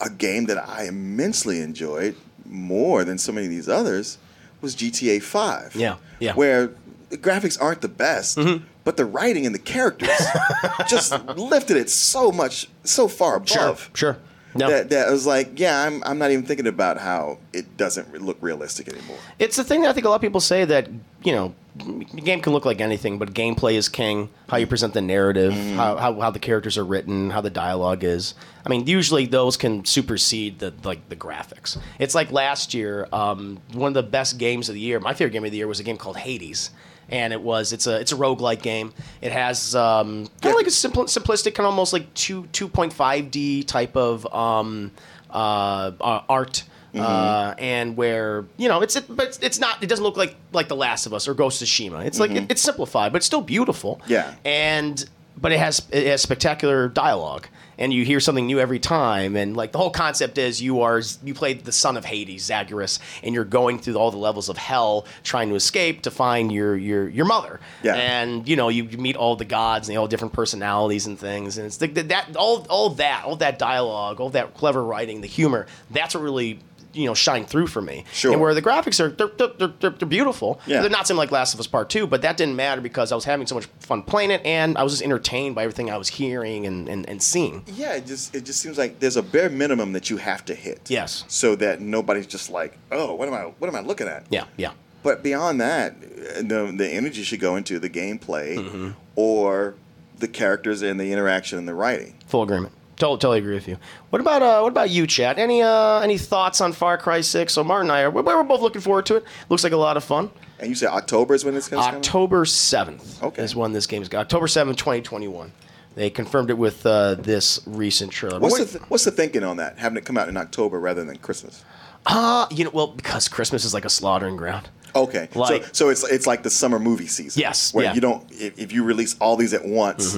a game that I immensely enjoyed more than so many of these others was GTA 5. Yeah, yeah. Mm-hmm. Where the graphics aren't the best, but the writing and the characters just lifted it so much, so far above. sure, sure. No. That, that was like, yeah, I'm, I'm not even thinking about how it doesn't look realistic anymore. It's the thing that I think a lot of people say that you know, the game can look like anything, but gameplay is king. How you present the narrative, Mm-hmm. how, how how the characters are written, how the dialogue is. I mean, usually those can supersede the like the graphics. It's like last year, um, one of the best games of the year. My favorite game of the year was a game called Hades. And it was it's a it's a roguelike game. It has um, kind of like a simple, simplistic, kind of almost like two two point five D type of um, uh, art uh, and where you know it's but it's, not it doesn't look like like The Last of Us or Ghost of Tsushima. It's like it, it's simplified, but it's still beautiful. Yeah. and but it has it has spectacular dialogue. And you hear something new every time, and like the whole concept is you are you play the son of Hades, Zagreus, and you're going through all the levels of hell trying to escape to find your your your mother. Yeah. And you know you meet all the gods and all different personalities and things, and it's the, that all all that all that dialogue, all that clever writing, the humor. That's what really you know shine through for me. Sure. And where the graphics are they're they're, they're, they're, beautiful. Yeah. They're not something like Last of Us Part Two, but that didn't matter because I was having so much fun playing it, and I was just entertained by everything I was hearing and and, and seeing. Yeah, it just it just seems like there's a bare minimum that you have to hit. Yes. So that nobody's just like, oh, what am I what am I looking at? Yeah, yeah. But beyond that, the the energy should go into the gameplay Mm-hmm. or the characters and the interaction and the writing. Full agreement. Totally, totally agree with you. What about uh, what about you, Chad? Any uh, any thoughts on Far Cry Six? So Martin and I are we're, we're both looking forward to it. Looks like a lot of fun. And you say October is when it's going to come? October seventh Okay. is when this game's got. October seventh, twenty twenty one. They confirmed it with uh, this recent trailer. What's what- the th- what's the thinking on that? Having it come out in October rather than Christmas? uh, you know, well, because Christmas is like a slaughtering ground. Okay, Like- so so it's it's like the summer movie season. Yes, where yeah. you don't if, if you release all these at once,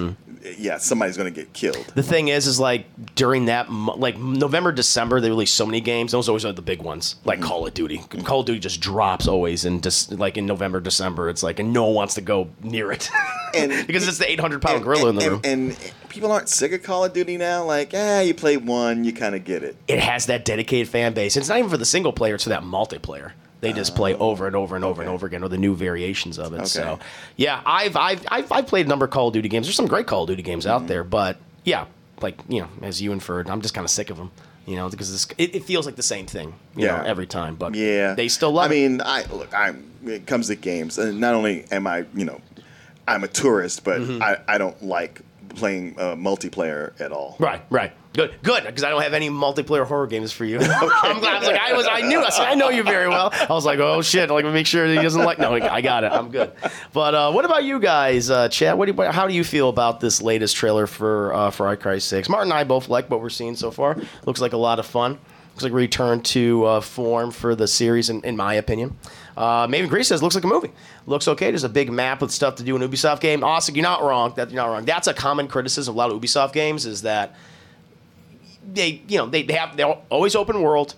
yeah, somebody's going to get killed. The thing is, is like during that, like November, December, they release so many games. Those always are the big ones, like Mm-hmm. Call of Duty. Call of Duty just drops always, and just like in November, December, it's like, and no one wants to go near it, And- because it's the 800 pound gorilla in the room. and, and people aren't sick of Call of Duty now. Like, ah, you play one, you kind of get it. it has that dedicated fan base. It's not even for the single player; it's for that multiplayer. They just play over and over and over and over again, or the new variations of it. Okay. So, yeah, I've, I've I've I've played a number of Call of Duty games. There's some great Call of Duty games Mm-hmm. out there, but yeah, like you know, as you inferred, I'm just kind of sick of them. You know, because this, it, it feels like the same thing. You Yeah. know, every time. But Yeah, they still love. I it. mean, I look. I'm. It comes to games, and not only am I, you know, I'm a tourist, but Mm-hmm. I, I don't like playing uh, multiplayer at all. Right, right. Good, good. Because I don't have any multiplayer horror games for you. I'm glad. I was like, I was, I knew. I said, I know you very well. I was like, oh shit. Like, make sure he doesn't like. No, I got it. I'm good. But uh, what about you guys, uh, Chad? What do you, how do you feel about this latest trailer for uh, Far Cry Six? Martin and I both like what we're seeing so far. Looks like a lot of fun. Looks like a return to uh, form for the series, in, in my opinion. Uh, Maven Grease says looks like a movie. Looks okay. There's a big map with stuff to do in Ubisoft game. Awesome. you're not wrong. That you're not wrong. That's a common criticism of a lot of Ubisoft games is that they you know they, they have they're always open world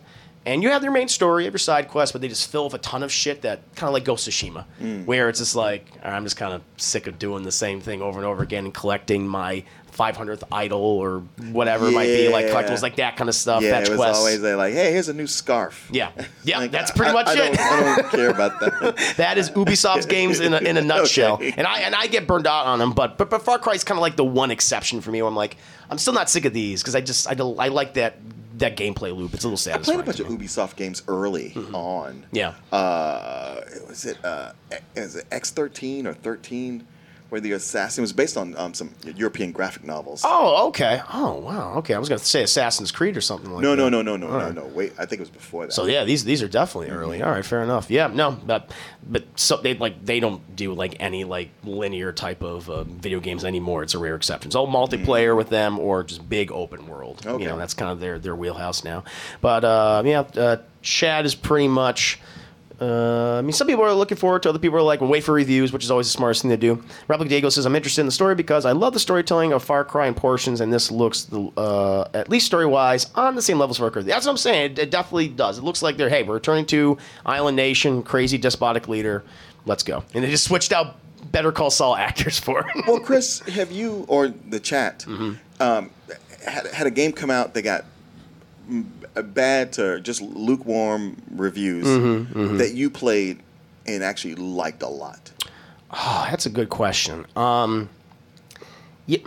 and you have their main story, you have your side quests, but they just fill with a ton of shit that kind of like Ghost of Tsushima, mm. where it's just like I'm just kind of sick of doing the same thing over and over again and collecting my 500th idol or whatever it might be, like collectibles like that kind of stuff. Yeah, fetch it was quests. always uh, like, hey, here's a new scarf. yeah, yeah, Like, that's pretty I- much I it. Don't, I don't care about that. that is Ubisoft's games in a, in a nutshell. Okay. And I and I get burned out on them, but but, but Far Cry's kind of like the one exception for me. Where I'm like, I'm still not sick of these because I just I, I like that that gameplay loop. It's a little sad. I played a bunch of. Ubisoft games early on. Yeah. Uh, was it uh, is it X13 or 13? Where the assassin was based on um, some European graphic novels. Oh, okay. Oh, wow. Okay, I was going to say Assassin's Creed or something like no, that. no, no, no, no, no, right. no. Wait, I think it was before that. So yeah, these these are definitely early. All right, fair enough. Yeah, no, but but so they like they don't do like any like linear type of uh, video games anymore. It's a rare exception. It's all multiplayer with them or just big open world. Okay. You know, that's kind of their their wheelhouse now. But uh, yeah, uh, Chad is pretty much. Uh, I mean, some people are looking forward to. Other people are like, wait for reviews, which is always the smartest thing to do. Replica Diego says, "I'm interested in the story because I love the storytelling of Far Cry in portions, and this looks, uh, at least story-wise, on the same level as Far Cry. That's what I'm saying. It, it definitely does. It looks like they're, hey, we're returning to Island Nation, crazy despotic leader. Let's go. And they just switched out Better Call Saul actors for it. well, Chris, have you or the chat um, had, had a game come out that got bad to just lukewarm reviews that you played and actually liked a lot? Oh, that's a good question. Um, yeah,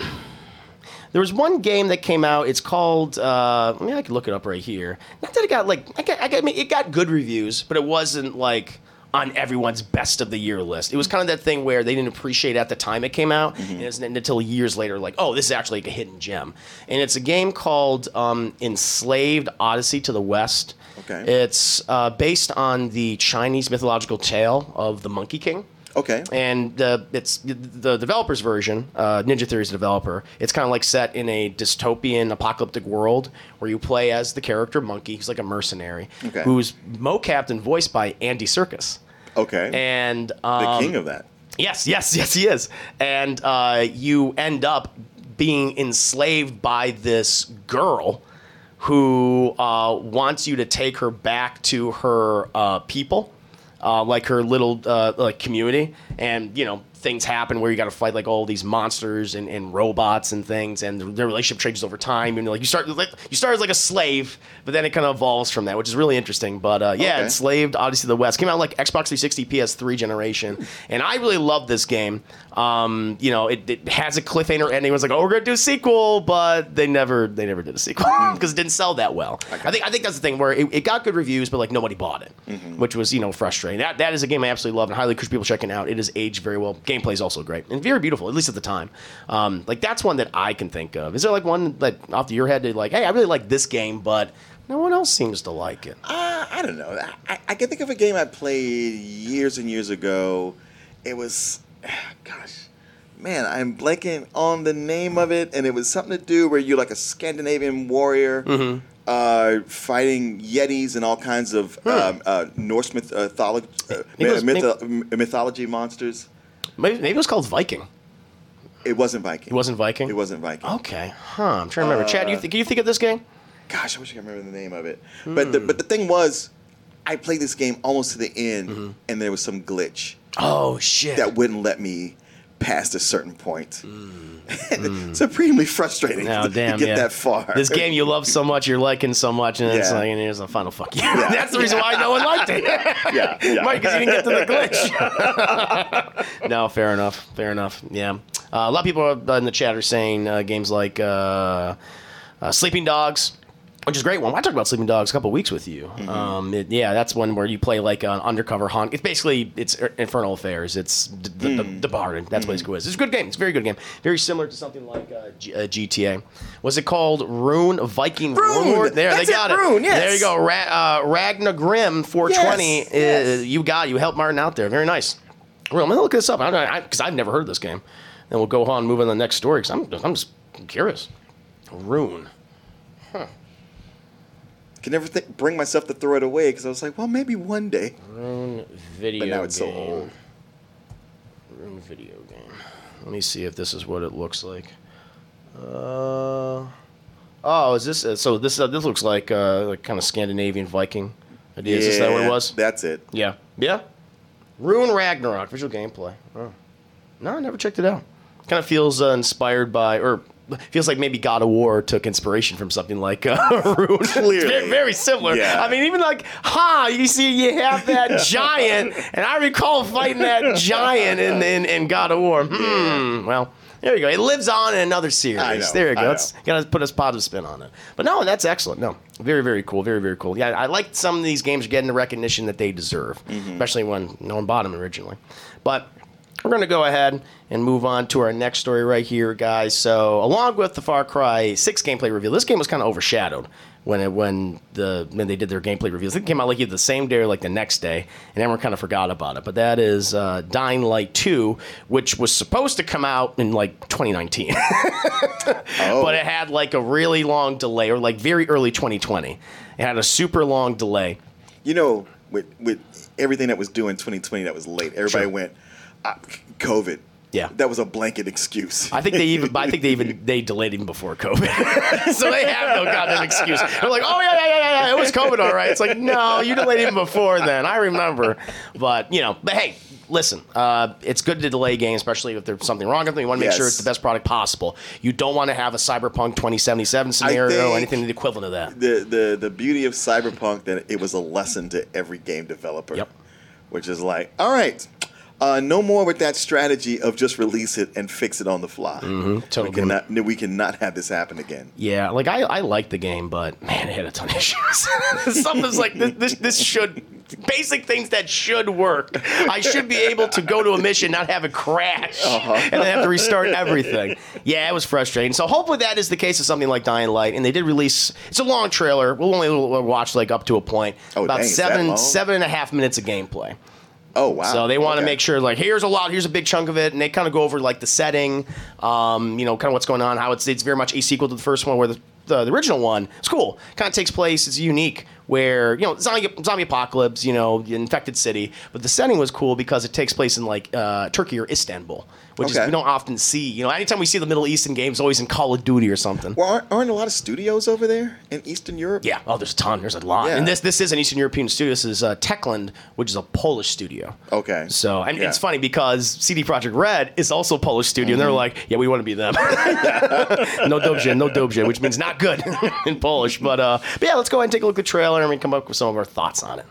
there was one game that came out. It's called. Uh, I mean, I could look it up right here. Not that it got like. I got, I got, I mean, it got good reviews, but it wasn't like on everyone's best of the year list. It was kind of that thing where they didn't appreciate at the time it came out, and it's until years later, like, oh, this is actually like a hidden gem. And it's a game called um, Enslaved Odyssey to the West. Okay. It's uh, based on the Chinese mythological tale of the Monkey King. Okay. And uh, it's the developer's version. Uh, Ninja Theory is the developer. It's kind of like set in a dystopian, apocalyptic world where you play as the character Monkey. who's like a mercenary Okay. who's mocapped and voiced by Andy Serkis. Okay. And the um, king of that. Yes, yes, yes, he is. And uh, you end up being enslaved by this girl who uh, wants you to take her back to her uh, people, uh, like her little uh, like community. And you know things happen where you got to fight like all these monsters and, and robots and things, and their relationship changes over time. And like you start like you start as like a slave, but then it kind of evolves from that, which is really interesting. But uh, yeah, Okay. Enslaved Odyssey of the West came out like Xbox 360, PS3 generation, and I really love this game. Um, you know, it, it has a cliffhanger ending. It was like, oh, we're gonna do a sequel, but they never they never did a sequel because it didn't sell that well. I think I think that's the thing where it, it got good reviews, but like nobody bought it, which was you know frustrating. That that is a game I absolutely love and highly encourage people checking out. It is aged very well. Gameplay is also great and very beautiful, at least at the time. Um, like that's one that I can think of. Is there like one that off your head that like, hey, I really like this game, but no one else seems to like it. Uh, I don't know. I, I can think of a game I played years and years ago. It was, gosh, man, I'm blanking on the name of it, and it was something to do where you're like a Scandinavian warrior. Mm-hmm. Uh, fighting yetis and all kinds of um, uh, Norse myth- uh, was- mythology monsters. Maybe, maybe it was called Viking. It wasn't Viking. It wasn't Viking. It wasn't Viking. Okay, huh? I'm trying to remember. Chad, you th- can you think of this game? Gosh, I wish I could remember the name of it. But the, but the thing was, I played this game almost to the end, Mm-hmm. and there was some glitch Oh shit! that wouldn't let me past a certain point. Supremely frustrating Oh, to, damn, to get yeah. that far. This game you love so much, you're liking so much, and it's like, and here's a final fuck you. That's the reason why no one liked it. yeah, yeah. Right, because you didn't get to the glitch. no, fair enough. Fair enough. Yeah. Uh, a lot of people in the chat are saying uh, games like uh, uh, Sleeping Dogs, which is a great one. I talked about Sleeping Dogs a couple weeks with you. Mm-hmm. Um, it- yeah, that's one where you play like an undercover hunt. It's basically it's Infernal Affairs. It's the, the, Mm. the. That's what it's is. It's a good game. It's a very good game. Very similar to something like uh, G- uh, GTA. Was it called Rune Viking Rune! There, That's they got it. Rune, yes. There you go. Ra- uh, Ragnar Grim 420. Yes, uh, yes. you got it. you helped Martin out there. Very nice. Well, I'm gonna look this up. I because I've never heard of this game. Then we'll go on and move on to the next story because I'm I'm just curious. Rune. Can never th- bring myself to throw it away because I was like, well, maybe one day. Rune video But now it's so game. old. Rune video game. Let me see if this is what it looks like. Uh, oh, is this? Uh, so this uh, this looks like uh, like kind of Scandinavian Viking idea. Is that what it was? That's it. Yeah. Yeah. Rune Ragnarok visual gameplay. Oh. No, I never checked it out. Kind of feels uh, inspired by, or feels like maybe God of War took inspiration from something like uh, Rune. Clearly. very, very similar. Yeah. I mean, even like, ha, you see, you have that giant, and I recall fighting that giant in, in, in God of War. Hmm. Well, there you go. It lives on in another series. Know, there you go. know. Let's gotta put a positive spin on it. But no, that's excellent. No, very very cool. Very very cool. Yeah, I like some of these games getting the recognition that they deserve, Mm-hmm. especially when no one bought them originally. But we're gonna go ahead and move on to our next story right here, guys. So along with the Far Cry Six gameplay reveal, this game was kind of overshadowed when it, when the when they did their gameplay reveals. It came out like either the same day or like the next day, and everyone kind of forgot about it. But that is uh, Dying Light Two, which was supposed to come out in like 2019. Oh, but it had like a really long delay, or like very early 2020. It had a super long delay. you know, with with everything that was due in 2020 that was late, everybody Sure. went, COVID. Yeah. That was a blanket excuse. I think they even, I think they even they delayed even before COVID, so they have no goddamn excuse. They're like, oh yeah, yeah, yeah, yeah, it was COVID, all right. It's like, no, you delayed even before then. I remember, but you know, but hey. Listen, uh, it's good to delay games, especially if there's something wrong with them. You want to make sure it's the best product possible. You don't want to have a Cyberpunk 2077 scenario or anything the equivalent of that. the the the beauty of cyberpunk that it was a lesson to every game developer Yep. which is like all right uh, no more with that strategy of just release it and fix it on the fly. Mm-hmm, totally. We cannot, we cannot have this happen again. Yeah, like I, I like the game, but man, it had a ton of issues. Something's like this, this. This should basic things that should work. I should be able to go to a mission, not have it crash, and then have to restart everything. Yeah, it was frustrating. So hopefully that is the case of something like Dying Light, and they did release. It's a long trailer. We'll only watch like up to a point. Oh, about dang, seven seven and a half minutes of gameplay. Oh wow! So they want to Okay. make sure, like, here's a lot, here's a big chunk of it, and they kind of go over like the setting, um, you know, kind of what's going on, how it's it's very much a sequel to the first one, where the the, the original one it's cool, kind of takes place, it's unique, where you know zombie zombie apocalypse, you know, the infected city, but the setting was cool because it takes place in like uh, Turkey or Istanbul, which is we don't often see. You know, anytime we see the Middle Eastern games, always in Call of Duty or something. Well, aren't, aren't a lot of studios over there in Eastern Europe? Yeah. Oh, there's a ton. There's a lot. Yeah. And this this is an Eastern European studio. This is uh, Techland, which is a Polish studio. Okay. So and Yeah. it's funny because CD Projekt Red is also a Polish studio, and they're Mm-hmm. like, yeah, we want to be them. no dobrze, no dobrze, which means not good in Polish. But uh, but yeah, let's go ahead and take a look at the trailer and we come up with some of our thoughts on it.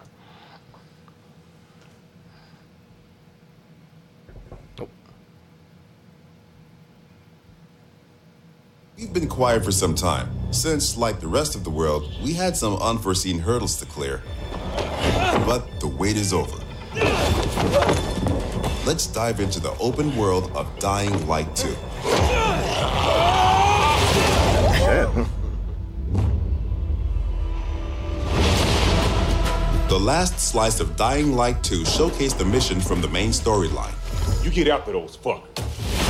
We've been quiet for some time, since, like the rest of the world, we had some unforeseen hurdles to clear. But the wait is over. Let's dive into the open world of Dying Light 2. The last slice of Dying Light 2 showcased the mission from the main storyline. You get after those fuckers.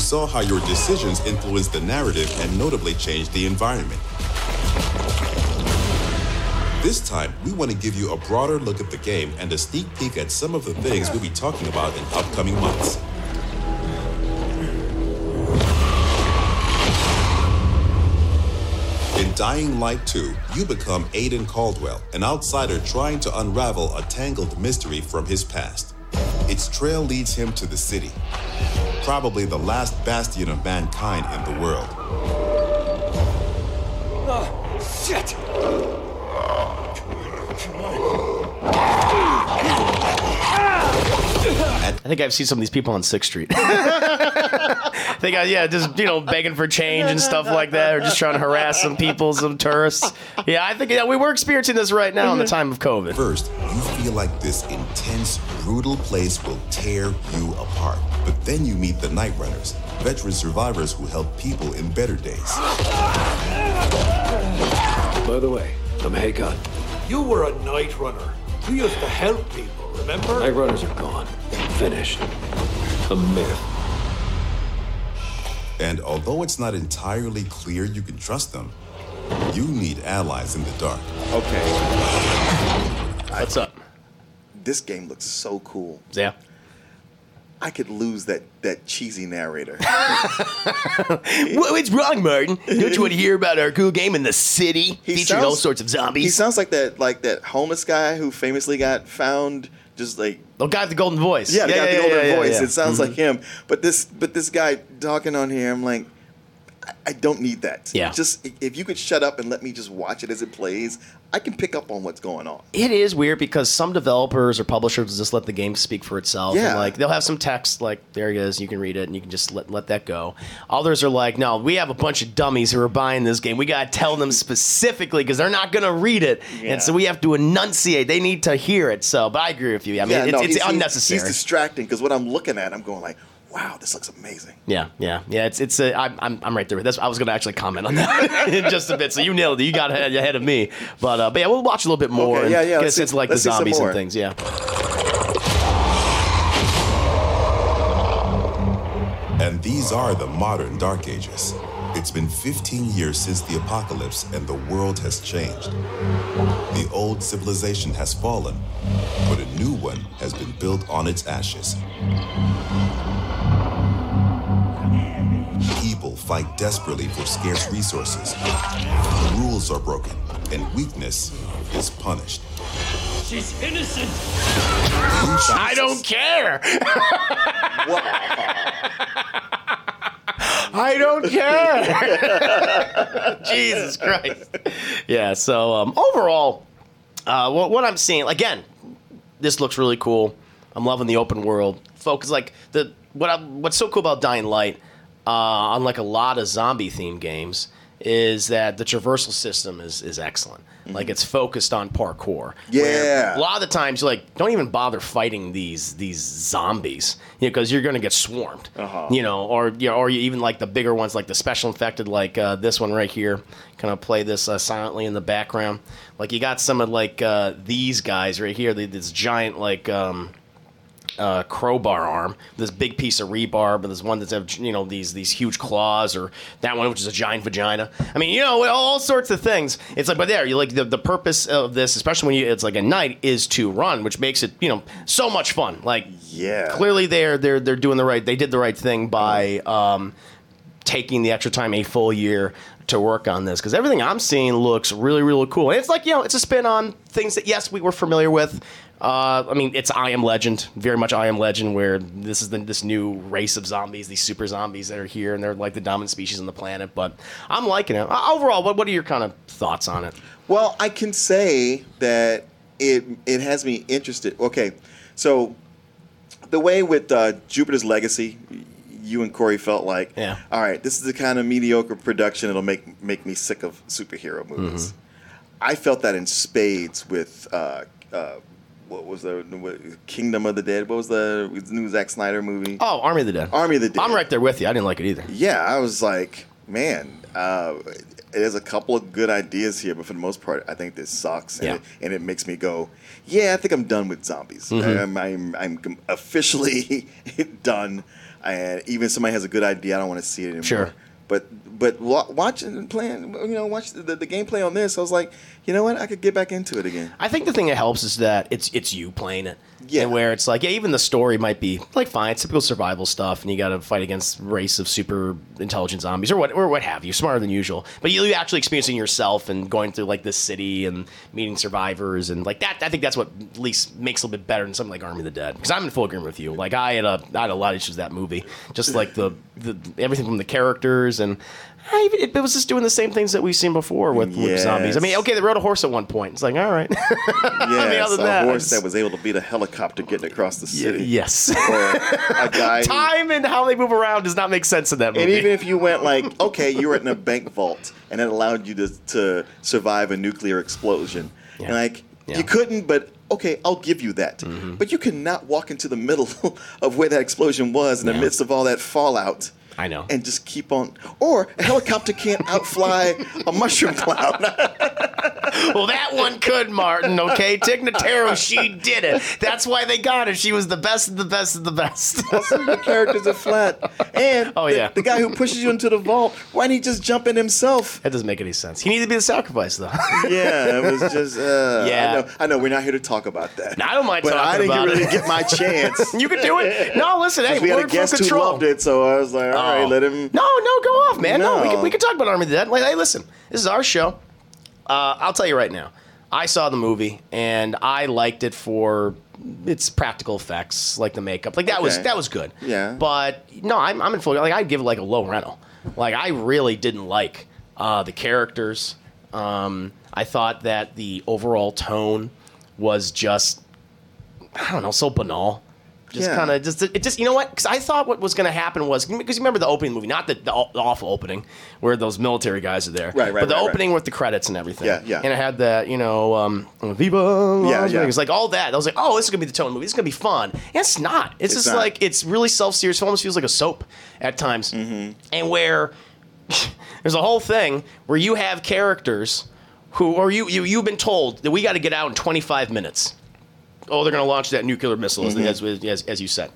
Saw how your decisions influenced the narrative and notably changed the environment. This time, we want to give you a broader look at the game and a sneak peek at some of the things we'll be talking about in upcoming months. In Dying Light 2, you become Aiden Caldwell, an outsider trying to unravel a tangled mystery from his past. Its trail leads him to the city, probably the last bastion of mankind in the world. Oh, Shit! I think I've seen some of these people on Sixth Street. they got yeah, just you know, begging for change and stuff like that, or just trying to harass some people, some tourists. Yeah, I think yeah, we were experiencing this right now in the mhm. time of COVID. First, you feel like this intense, brutal place will tear you apart. But then you meet the Night Runners, veteran survivors who help people in better days. By the way, I'm Hakon. You were a night runner. You used to help people, remember? Night runners are gone. Finished. A myth. And although it's not entirely clear you can trust them, You need allies in the dark. Okay, What's up? this game looks so cool. Yeah. I could lose that that cheesy narrator. What's wrong, Martin? Don't you want to hear about our cool game in the city He featuring sounds- all sorts of zombies? he sounds like that like that homeless guy who famously got found just like the guy with the golden voice. yeah, the guy with the older yeah, voice. yeah. It sounds Mhm. like him. But this but this guy talking on here, I'm like, I, don't need that. Yeah. Just if you could shut up and let me just watch it as it plays, I can pick up on what's going on. It is weird because some developers or publishers just let the game speak for itself. Yeah. And like they'll have some text like there it is, you can read it and you can just let let that go. Others are like, no, we have a bunch of dummies who are buying this game. We gotta tell them specifically because they're not gonna read it, Yeah. and so we have to enunciate. They need to hear it. So, but I agree with you. I mean, it's, no, it's he's- unnecessary. He's distracting because what I'm looking at, I'm going like, wow, this looks amazing. Yeah, yeah, yeah. It's it's a, I'm I'm I'm right there with this. I was gonna actually comment on that in just a bit. So you nailed it. You got ahead, ahead of me. But uh, but yeah, we'll watch a little bit more. Okay, and yeah, yeah, Get a let's see- of like the let's see some zombies and things. Yeah. And these are the modern Dark Ages. It's been 15 years since the apocalypse, and the world has changed. The old civilization has fallen, but a new one has been built on its ashes. Fight desperately for scarce resources. Rules are broken, and weakness is punished. She's innocent. I don't care. I don't care. Jesus Christ. Yeah. So um, overall, uh, what, what I'm seeing again, this looks really cool. I'm loving the open world focus. Like the what I, what's so cool about Dying Light, uh, unlike a lot of zombie themed games, is that the traversal system is is excellent. Like it's focused on parkour. where Yeah. A lot of the times, like, don't even bother fighting these these zombies, you know, because you're going to get swarmed. Uh-huh. You know, or you know, or you even like the bigger ones, like the special infected, like uh, this one right here. Kind of play this uh, silently in the background. Like you got some of like uh, these guys right here. they- This giant like. Um, uh, crowbar arm, this big piece of rebar, but there's one that's have you know these these huge claws, or that one which is a giant vagina. I mean, you know, all sorts of things. It's like, but there, you like the, the purpose of this, especially when you it's like a night, is to run, which makes it you know so much fun. Like, Yeah. clearly they're they're they're doing the right. They did the right thing by um, taking the extra time, a full year to work on this because everything I'm seeing looks really, really cool. And it's like, you know, it's a spin on things that, yes, we were familiar with. Uh, I mean, it's I Am Legend, very much I Am Legend, where this is the, this new race of zombies, these super zombies that are here, and they're like the dominant species on the planet. But I'm liking it. Uh, Overall, what, what are your kind of thoughts on it? Well, I can say that it it has me interested. Okay, so the way with uh, Jupiter's Legacy, you and Corey felt like, Yeah. all right, this is the kind of mediocre production that'll make make me sick of superhero movies. Mm-hmm. I felt that in spades with. Uh, uh, what was the what, Kingdom of the Dead? What was the new Zack Snyder movie? Oh, Army of the Dead. Army of the Dead. I'm right there with you. I didn't like it either. Yeah, I was like, man, uh, there's a couple of good ideas here, but for the most part, I think this sucks, and, Yeah. it, and it makes me go, yeah, I think I'm done with zombies. Mm-hmm. I'm, I'm, I'm officially done, and even if somebody has a good idea, I don't want to see it anymore. Sure. But but wa- watching and playing, you know, watch the, the gameplay on this, I was like, you know what, I could get back into it again. I think the thing that helps is that it's it's you playing it. Yeah. And where it's like, yeah, even the story might be like fine, typical survival stuff, and you got to fight against race of super intelligent zombies or what or what have you, smarter than usual. But you you actually experiencing yourself and going through like this city and meeting survivors and like that. I think that's what at least makes a little bit better than something like Army of the Dead. Because I'm in full agreement with you. Like I had a I had a lot of issues with that movie, just like the, the everything from the characters and. I even, it, was just doing the same things that we've seen before with, with zombies. I mean, okay, they rode a horse at one point. It's like, all right. Yeah, other than a that, horse that was able to beat a helicopter getting across the city. yes. Guy who- Time and how they move around does not make sense in that movie. And even if you went like, okay, you were in a bank vault, and it allowed you to, to survive a nuclear explosion, Yeah. and like Yeah. Mm-hmm. you couldn't, but okay, I'll give you that. But you cannot walk into the middle of where that explosion was in the midst of all that fallout. I know. And just keep on. Or a helicopter can't outfly a mushroom cloud. well, that one could, Martin. Okay, Tig Notaro, she did it. That's why they got her. She was the best of the best of the best. the characters are flat. And Oh, the, yeah. the guy who pushes you into the vault, why didn't he just jump in himself? that doesn't make any sense. He needed to be the sacrifice, though. Yeah, it was just. Uh, Yeah. I know, I know. We're not here to talk about that. I don't mind but I didn't really it. get my chance. you could do it. No, listen, hey, we had a guest who loved it, so I was like, all right, let him. No, no, go off, man. No, we, can, we can talk about Army of the Dead. Like, hey, listen, this is our show. Uh, I'll tell you right now. I saw the movie and I liked it for its practical effects, like the makeup. Like that was Okay. that was good. Yeah. But no, I'm, I'm in full. Like I'd give it like a low rental. Like I really didn't like uh, the characters. Um, I thought that the overall tone was just I don't know, so banal. Just Yeah. kind of just it just you know what? Because I thought what was going to happen was because you remember the opening movie, not the, the, awful opening where those military guys are there, Right, right, But the right, right. opening with the credits and everything, Yeah, yeah. And it had that you know, um, Viva Yeah, yeah. Vegas, like all that. I was like, oh, this is gonna be the tone movie. This is gonna be fun. And it's not. It's, It's just not. like it's really self serious. It almost feels like a soap at times, Mm-hmm. and where there's a whole thing where you have characters who, or you, you you've been told that we got to get out in 25 minutes. Oh, they're going to launch that nuclear missile, mm-hmm. as- as, as, as you said.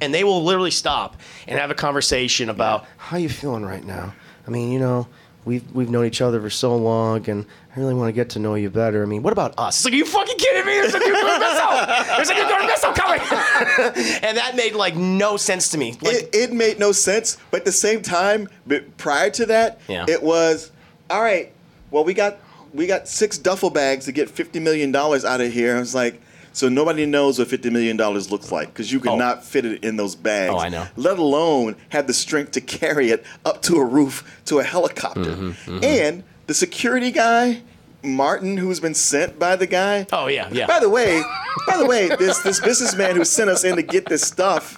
And they will literally stop and have a conversation about how you feeling right now. I mean, you know, we've we've known each other for so long, and I really want to get to know you better. I mean, what about us? It's like, are you fucking kidding me? There's a nuclear missile. There's a nuclear missile coming. and that made like no sense to me. Like, it, it made no sense, but at the same time, prior to that, Yeah. it was all right. Well, we got we got six duffel bags to get fifty million dollars out of here. I was like, so nobody knows what fifty million dollars looks like because you could Oh. not fit it in those bags. Oh, I know. Let alone have the strength to carry it up to a roof to a helicopter. Mm-hmm, And the security guy. Martin, who's been sent by the guy. Oh, yeah, yeah. By the way, by the way, this this businessman who sent us in to get this stuff,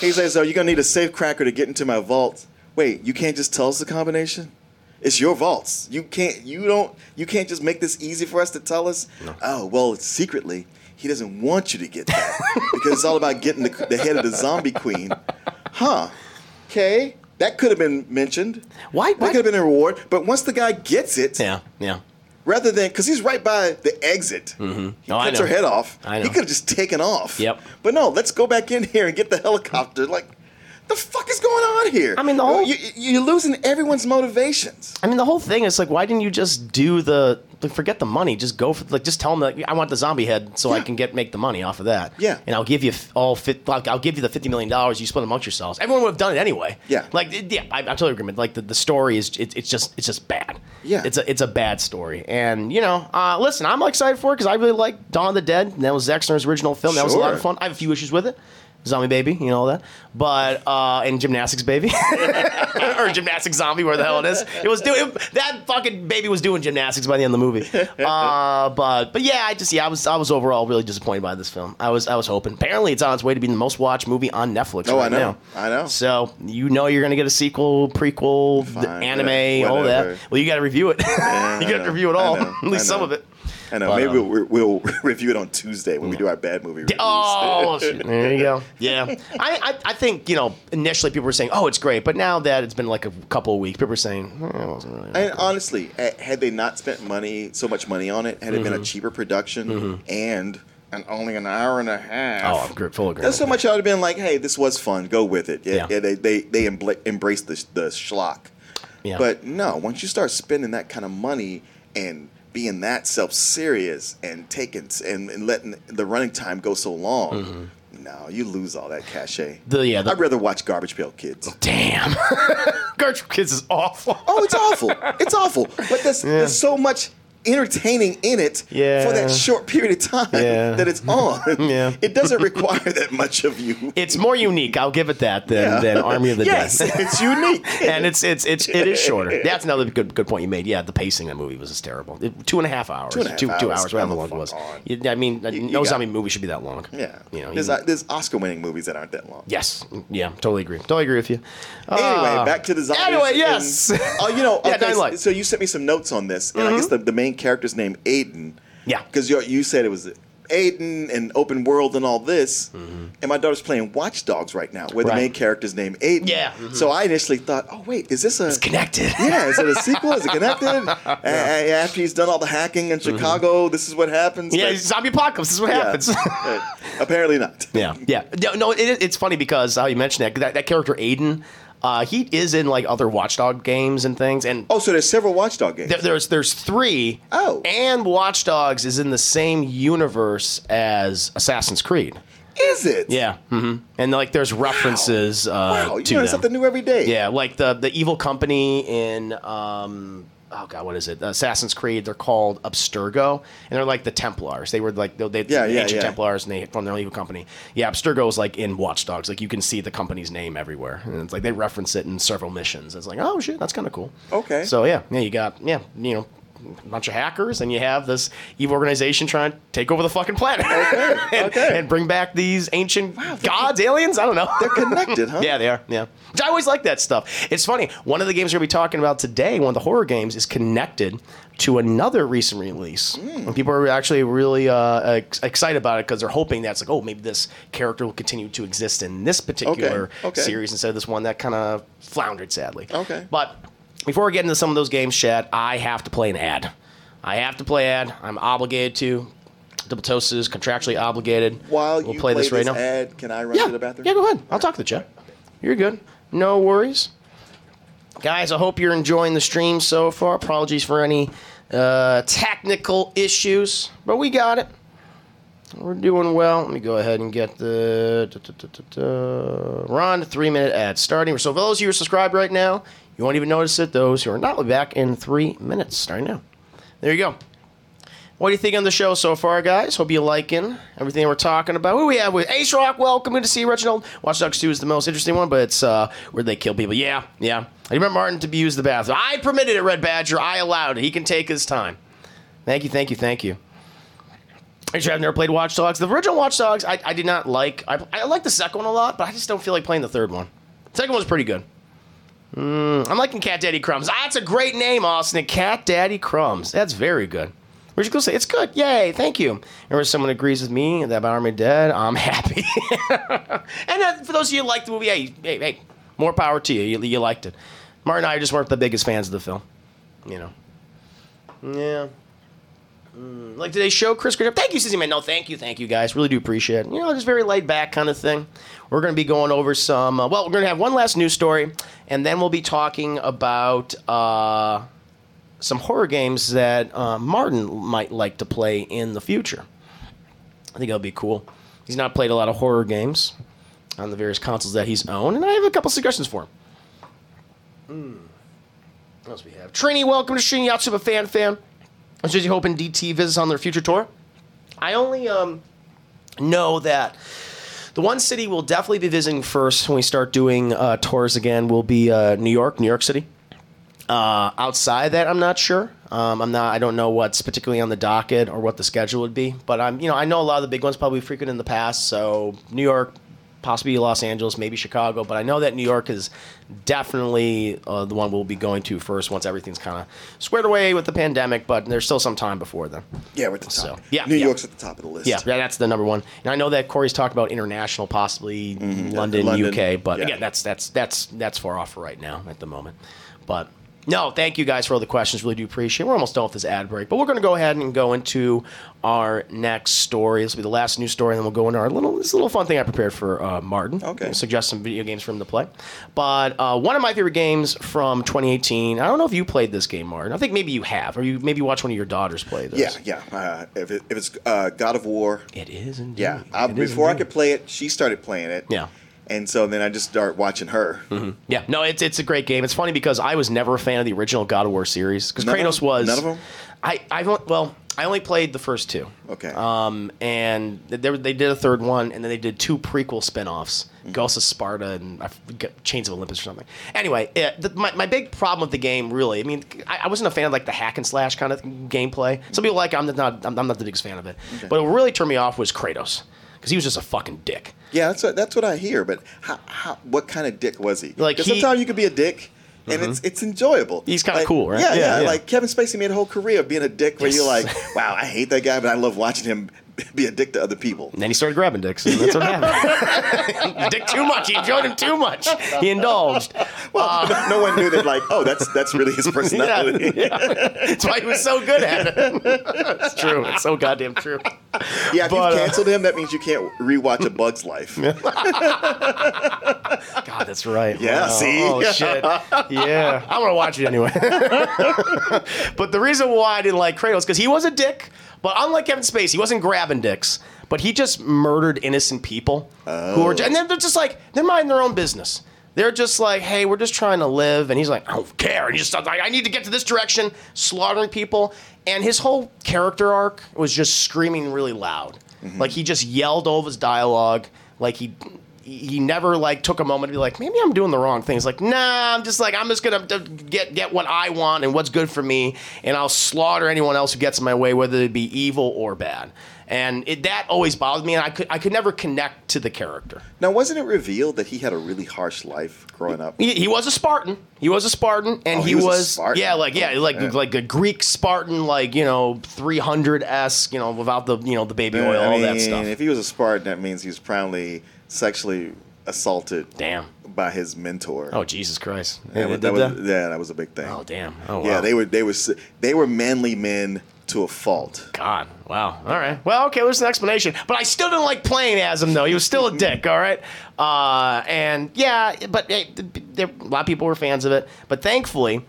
he says, "Oh, you're gonna need a safe cracker to get into my vault." Wait, you can't just tell us the combination? It's your vaults. You can't. You don't. You can't just make this easy for us to tell us. Oh, well, secretly. He doesn't want you to get that because it's all about getting the, the head of the zombie queen. Huh? Okay, that could have been mentioned. Why- That why- could have been a reward. But once the guy gets it, yeah, yeah. rather than because he's right by the exit. Mm-hmm. He Oh, I cuts her head off. I know. He could have just taken off. Yep. But no, let's go back in here and get the helicopter. Like, the fuck is going on here? I mean, the whole- you, you're losing everyone's motivations. I mean, the whole thing is like, why didn't you just do the like, forget the money? Just go for like, just tell them that I want the zombie head so I can get make the money off of that. Yeah. and I'll give you all fit. Like, I'll give you the fifty million dollars. You split amongst yourselves. Everyone would have done it anyway. Yeah. like it- yeah, I, I'm totally agree. Like the, the story is it, it's just it's just bad. Yeah. it's a it's a bad story. And you know, uh, listen, I'm excited for it because I really like Dawn of the Dead. And that was Zack Snyder's original film. That was a lot of fun. I have a few issues with it. Zombie baby, you know all that, but uh, and gymnastics baby, or gymnastics zombie, where the hell it is. It was doing that fucking baby was doing gymnastics by the end of the movie. Uh, but but yeah, I just yeah, I was I was overall really disappointed by this film. I was I was hoping. Apparently, it's on its way to being the most watched movie on Netflix. Oh, right I know. now. I know. So you know you're gonna get a sequel, prequel, Fine, anime, all that. Well, you got to review it. I you got to review it all, at least some of it. I know. But, maybe um, we'll, we'll review it on Tuesday when we do our bad movie reviews. Oh, there you go. Yeah, I, I I think you know initially people were saying, "Oh, it's great," but now that it's been like a couple of weeks, people are saying, eh, "It wasn't really." And honestly, had they not spent money, so much money on it, had it Mm-hmm. been a cheaper production and and only an hour and a half, Oh, I'm full agreement. There's so much I would have been like, hey, this was fun. Go with it. Yeah, Yeah. yeah, they they they embla- embrace the the schlock. Yeah. But no, once you start spending that kind of money and being that self serious and taking and, and letting the running time go so long, no, you lose all that cachet. Mm-hmm. The- yeah, the- I'd rather watch Garbage Pail Kids. Damn, Garbage Kids is awful. Oh, it's awful. It's awful. But there's, there's so much entertaining in it Yeah. for that short period of time Yeah. that it's on. Yeah. It doesn't require that much of you. It's more unique. I'll give it that than, Yeah. than Army of the yes, Dead. it's unique. and it's it's it's it is shorter. That's another good good point you made. Yeah, the pacing of that movie was just terrible. It- two and a half hours. Two and a half two, two hours. hours, whatever long it was. You- I mean, you no got- zombie movie should be that long. yeah. you know. there's, even- there's Oscar winning movies that aren't that long. yes, yeah, totally agree. Totally agree with you. Anyway, Uh, back to the zombies. Anyway, yes. oh, you know, okay, Light. so, so you sent me some notes on this, and I guess the, the main character's name Aiden. Yeah. Because you you said it was Aiden and open world and all this, and my daughter's playing Watch Dogs right now, where the Mm-hmm. Main character's named Aiden. Yeah, mhm. So I initially thought, oh wait, is this a It's connected. yeah, is it a sequel? Is it connected? A- After he's done all the hacking in Chicago, this is what happens. Mm-hmm. Yeah, Like, zombie apocalypse. This is what yeah. happens. Uh, Apparently not. Yeah, yeah. No, no it, it's funny because how you mentioned that that, that character Aiden, uh, he is in like other Watchdog games and things, and Oh, so there's several Watchdog games. there, there's there's three. Oh. and Watch Dogs is in the same universe as Assassin's Creed. is it? Yeah, hmm and like there's references uh, Wow, you to learn something new every day. Yeah, like the the evil company in um oh god, what is it? Assassin's Creed. They're called Abstergo, and they're like the Templars. They were like they, they Yeah, the yeah, ancient yeah. Templars, and they from their evil company. Yeah, Abstergo is like in Watch Dogs. Like you can see the company's name everywhere, and it's like they reference it in several missions. It's like oh shit, that's kind of cool. Okay. So yeah, yeah, you got yeah, you know. A bunch of hackers, and you have this evil organization trying to take over the fucking planet, Okay, and, okay. and bring back these ancient gods, aliens. I don't know. They're connected, huh? Yeah, they are. Yeah. Which I always like that stuff. It's funny. One of the games we're going to be talking about today, one of the horror games, is connected to another recent release. Hmm. And people are actually really uh, ex- excited about it because they're hoping that's like, oh, maybe this character will continue to exist in this particular okay. series instead of this one that kind of floundered, sadly. Okay. But before we get into some of those games, Chad, I have to play an ad. I have to play ad. I'm obligated to. Double Toast is contractually obligated. While we'll you play, this right now. ad, can I run Yeah. to the bathroom? Yeah, go ahead. I'll talk to the chat. You're good. No worries. Guys, I hope you're enjoying the stream so far. Apologies for any uh, technical issues, but we got it. We're doing well. Let me go ahead and get the. da, da, da, da, da. We're on the three minute ad starting. So, for those of you who are subscribed right now, you won't even notice it. Those who are not, will be back in three minutes starting now. There you go. What do you think on the show so far, guys? Hope you're liking everything we're talking about. Who we have with Ace Rock? Welcome. To see Reginald. Watch Dogs 2 is the most interesting one, but it's uh, where they kill people. Yeah, yeah. I remember Martin to be used the bathroom. I permitted it, Red Badger. I allowed it. He can take his time. Thank you, thank you, thank you. I have never played Watch Dogs. The original Watch Dogs, I, I did not like. I, I like the second one a lot, but I just don't feel like playing the third one. The second one's pretty good. Mm, I'm liking Cat Daddy Crumbs. Ah, that's a great name, Austin. Cat Daddy Crumbs. That's very good. Where'd you go say? It's good. Yay, thank you. And if someone agrees with me that about Army Dead, I'm happy. and uh, for those of you who liked the movie, hey, hey, hey, more power to you. You, you liked it. Martin and I just weren't the biggest fans of the film. You know. Yeah. Mm, Like they show, Chris Christopher. Thank you, Sissy Man. No, thank you, thank you, guys. Really do appreciate it. You know, just very laid back kind of thing. We're going to be going over some. Uh, well, we're going to have one last news story, and then we'll be talking about uh, some horror games that uh, Martin might like to play in the future. I think that'll be cool. He's not played a lot of horror games on the various consoles that he's owned, and I have a couple suggestions for him. Hmm. What else we have? Trini, welcome to Shin Yatsuba Fan Fan. I'm just hoping DT visits on their future tour. I only um, know that the one city we'll definitely be visiting first when we start doing uh, tours again will be uh, New York, New York City. Uh, outside that, I'm not sure. Um, I'm not. I don't know what's particularly on the docket or what the schedule would be. But I'm. You know, I know a lot of the big ones probably frequent in the past. So New York, possibly Los Angeles, maybe Chicago. But I know that New York is definitely uh, the one we'll be going to first once everything's kind of squared away with the pandemic. But there's still some time before then. Yeah, we're at the top. So, yeah, New yeah. York's at the top of the list. Yeah, yeah, that's the number one. And I know that Corey's talked about international, possibly London, London, UK, but yeah. again, that's that's that's that's far off for right now at the moment. But no, thank you guys for all the questions. Really do appreciate. it. We're almost done with this ad break, but we're going to go ahead and go into our next story. This will be the last news story, and then we'll go into our little this little fun thing I prepared for uh, Martin. Okay. suggest some video games for him to play. But uh, one of my favorite games from 2018. I don't know if you played this game, Martin. I think maybe you have, or you maybe watched one of your daughters play this. Yeah, yeah. Uh, if, it, if it's uh, God of War, It is indeed. yeah. I, before I could play it, she started playing it. Yeah. And so then I just start watching her. Yeah, no, it's it's a great game. It's funny because I was never a fan of the original God of War series because Kratos was None of them? I I well I only played the first two. Okay. Um, and they, they did a third one, and then they did two prequel spin-offs, Mm-hmm. Ghosts of Sparta and Chains of Olympus or something. Anyway, it, the, my, my big problem with the game, really, I mean, I, I wasn't a fan of like the hack and slash kind of gameplay. Some people like it, I'm not I'm, I'm not the biggest fan of it. But what really turned me off was Kratos because he was just a fucking dick. Yeah, that's what, that's what I hear. But how, how, what kind of dick was he? Like he- sometimes you could be a dick, and it's it's enjoyable. Mm-hmm. He's kinda Like, cool, right? Yeah, Yeah, yeah, yeah. Like Kevin Spacey made a whole career of being a dick, where you're like, wow, I hate that guy, but I love watching him be a dick to other people. And then he started grabbing dicks, and that's what happened. Dick too much. He enjoyed him too much. He indulged. Well, no, no one knew that. Like, oh, that's that's really his personality. Yeah, yeah. That's why he was so good at it. it's true. It's so goddamn true. Yeah, if But, uh, you canceled him, that means you can't rewatch A Bug's Life. God, that's right. Yeah, Wow. see? Oh shit. Yeah, I'm gonna watch it anyway. but the reason why I didn't like Kratos because he was a dick. But unlike Kevin Spacey, he wasn't grabbing dicks. But he just murdered innocent people who were, and they're they're just like they're minding their own business. They're just like, hey, we're just trying to live, and he's like, I don't care. And he's just like, I need to get to this direction, slaughtering people. And his whole character arc was just screaming really loud. Mm-hmm. Like he just yelled over his dialogue. Like he he never like took a moment to be like, maybe I'm doing the wrong thing. He's like, nah, I'm just like, I'm just gonna uh, get get what I want and what's good for me, and I'll slaughter anyone else who gets in my way, whether it be evil or bad. And it, that always bothered me, and I could I could never connect to the character. Now, wasn't it revealed that he had a really harsh life growing up? He, he was a Spartan. He was a Spartan, and Oh, he, he was a Spartan. yeah, like yeah, like Yeah. like a Greek Spartan, like you know, 300 s, you know, without the you know the baby oil, I all mean, that stuff. If he was a Spartan, that means he's was probably sexually assaulted Damn. by his mentor. Oh Jesus Christ! that, They was, did that was- that? yeah, that was a big thing. Oh damn! Oh wow. Yeah, they were they were they were manly men to a fault. God. Wow. All right. Well, okay, there's an explanation. But I still didn't like playing as him, though. He was still a dick, all right? Uh, and yeah, but eh, there, a lot of people were fans of it. But thankfully,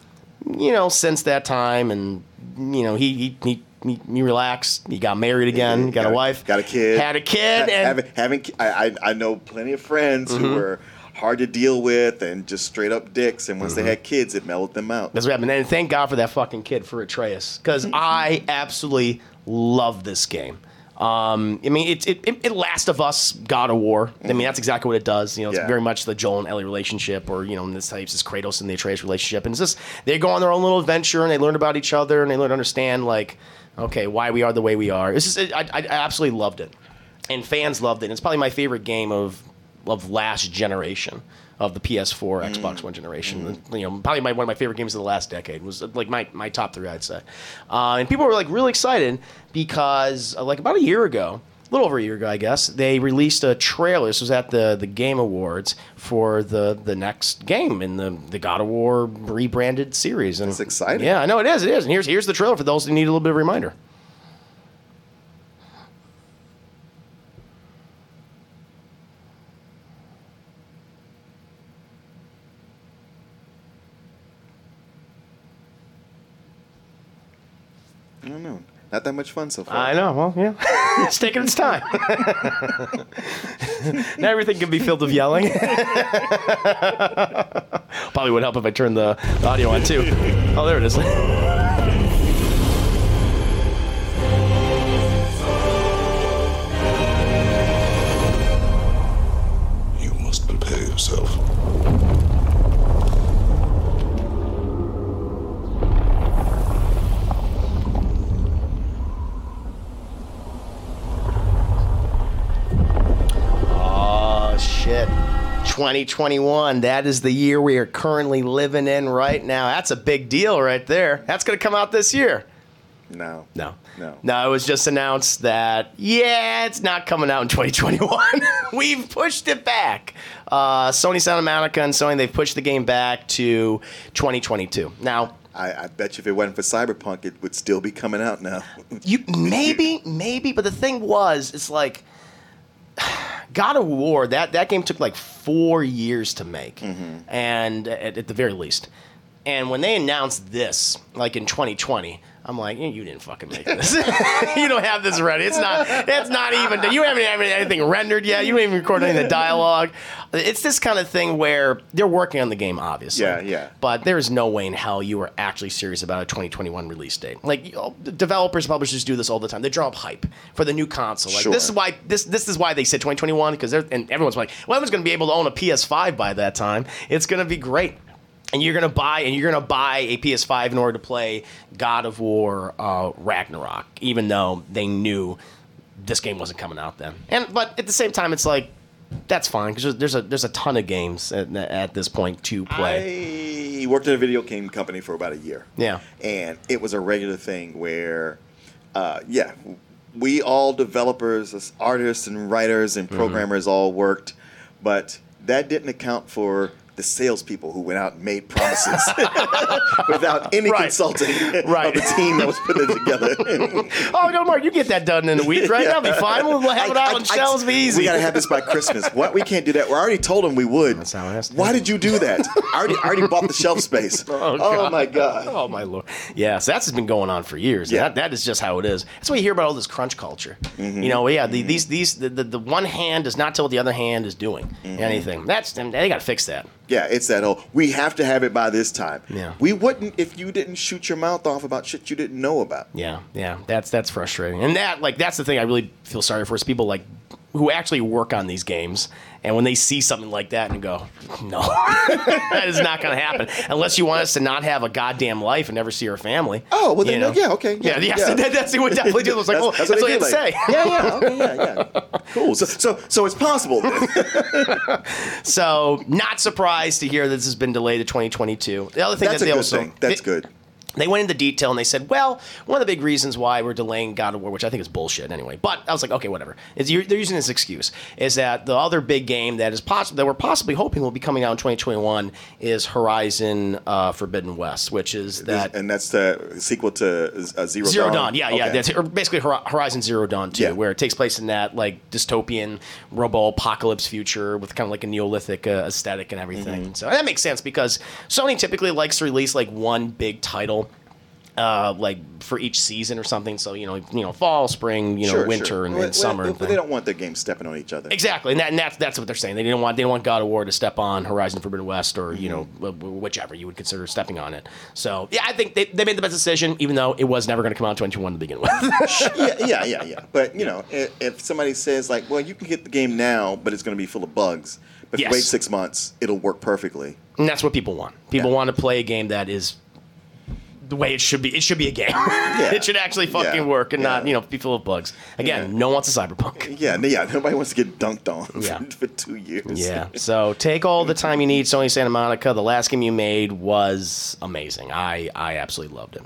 you know, since that time, and, you know, he, he, he, he, he relaxed. He got married again, got, a wife, got a kid, had a kid, Ha- and having, having I, I know plenty of friends Mm-hmm. who were hard to deal with and just straight up dicks, and once Mm-hmm. they had kids, it mellowed them out. That's what happened. And thank God for that fucking kid for Atreus, because I absolutely love this game. Um, I mean, it, it, it, it Last of Us, God of War. I mean, that's exactly what it does. You know, it's Yeah. very much the Joel and Ellie relationship, or you know, in this case, it's Kratos and the Atreus relationship. And it's just they go on their own little adventure, and they learn about each other, and they learn to understand like, okay, why we are the way we are. This is I, I, absolutely loved it, and fans loved it. And it's probably my favorite game of of last generation of the PS4, Xbox One generation. You know, probably my, one of my favorite games of the last decade was uh, like my, my top three, I'd say. Uh, and people were like really excited because uh, like about a year ago, a little over a year ago, I guess, they released a trailer. This was at the the Game Awards for the the next game in the the God of War rebranded series. And That's exciting. Yeah, I know it is. It is. And here's here's the trailer for those who need a little bit of reminder. I don't know, not that much fun so far. I know. Well, yeah, it's taking its time. Not everything can be filled with yelling. Probably would help if I turned the, the audio on too. Oh, there it is. You must prepare yourself. Shit. 2021. That is the year we are currently living in right now. That's a big deal right there. That's going to come out this year. no, No. No. No, it was just announced that, yeah, it's not coming out in 2021. We've pushed it back. Uh, Sony Santa Monica and Sony, they've pushed the game back to 2022. Now, I, I bet you if it wasn't for Cyberpunk, it would still be coming out now. you maybe, maybe, but the thing was, it's like God of War. That that game took like four years to make, mm-hmm. and at, at the very least. And when they announced this, like in 2020, I'm like, "Eh, you didn't fucking make this. you don't have this ready. It's not. It's not even. You haven't have anything rendered yet. You haven't even recorded any of the dialogue. It's this kind of thing where they're working on the game, obviously. Yeah, yeah. But there is no way in hell you are actually serious about a 2021 release date. Like you know, developers, publishers do this all the time. They draw up hype for the new console. Like this is why this this is why they said 2021 because they're and everyone's like, well, everyone's going to be able to own a PS5 by that time. It's going to be great. And you're gonna buy, and you're gonna buy a PS5 in order to play God of War uh, Ragnarok, even though they knew this game wasn't coming out then. And but at the same time, it's like that's fine because there's a there's a ton of games at, at this point to play. he worked at a video game company for about a year. Yeah. and it was a regular thing where, uh, yeah, we all developers, as artists and writers and Mm-hmm. programmers all worked, but that didn't account for the salespeople who went out and made promises without any Right. consulting Right. of the team that was putting it together. Oh, don't worry, you get that done in a week, right? That'll be fine. We'll have it I- out I- on I- shelves. Be easy. We gotta have this by Christmas. What? We can't do that. We already told them we would. That's how it has to Why be. did you do that? I already, I already bought the shelf space. Oh, God. my god. Oh my lord! Yes, that's been going on for years. Yeah. That that is just how it is. That's why you hear about all this crunch culture. Mm-hmm. You know, yeah, the, these these the, the, the one hand does not tell what the other hand is doing Mm-hmm. anything. That's they got to fix that. Yeah, it's that whole. We have to have it by this time. Yeah. We wouldn't if you didn't shoot your mouth off about shit you didn't know about. Yeah, yeah, that's that's frustrating. And that like that's the thing I really feel sorry for is people like who actually work on these games and when they see something like that and go, no, that is not going to happen unless you want us to not have a goddamn life and never see our family. Oh well, then know? yeah, okay, yeah, yeah, yeah. That, that's what definitely do. It's like, well, that's, they what you do, have to say. like, Yeah, yeah, okay, yeah, yeah. Cool. So, so, so it's possible. So, not surprised to hear that this has been delayed to 2022. The other thing That's that a they good also thing. That's good. They went into detail and they said, well, one of the big reasons why we're delaying God of War, which I think is bullshit anyway, but I was like, okay, whatever. They're using this excuse is that the other big game that is possible that we're possibly hoping will be coming out in 2021 is Horizon uh, Forbidden West, which is that and that's the sequel to uh, Zero, Zero Dawn. Dawn, yeah, yeah. That's or basically Horizon Zero Dawn too, Yeah. where it takes place in that like dystopian robo apocalypse future with kind of like a Neolithic uh, aesthetic and everything. Mm-hmm. So that makes sense because Sony typically likes to release like one big title. Uh, like for each season or something, so you know, you know, fall, spring, you know, Sure, winter, sure. and, Well, summer. well, but they don't want their games stepping on each other. Exactly, and, that, and that's that's what they're saying. They didn't want they didn't want God of War to step on Horizon Forbidden West or you know Mm-hmm. wh- wh- whichever you would consider stepping on it. So yeah, I think they, they made the best decision, even though it was never going to come out in 2021 to begin with. yeah, yeah, yeah, yeah. But you know, if, if somebody says like, "Well, you can get the game now, but it's going to be full of bugs," but if Yes. you wait six months, it'll work perfectly. And that's what people want. People Yeah. want to play a game that is the way it should be. It should be a game. it should actually fucking Yeah. work and not, you know, be full of bugs. Again, Yeah. no one wants a cyberpunk. Yeah, yeah. Nobody wants to get dunked on Yeah. for, for two years. Yeah. So take all the time you need, Sony Santa Monica. The last game you made was amazing. I I absolutely loved it.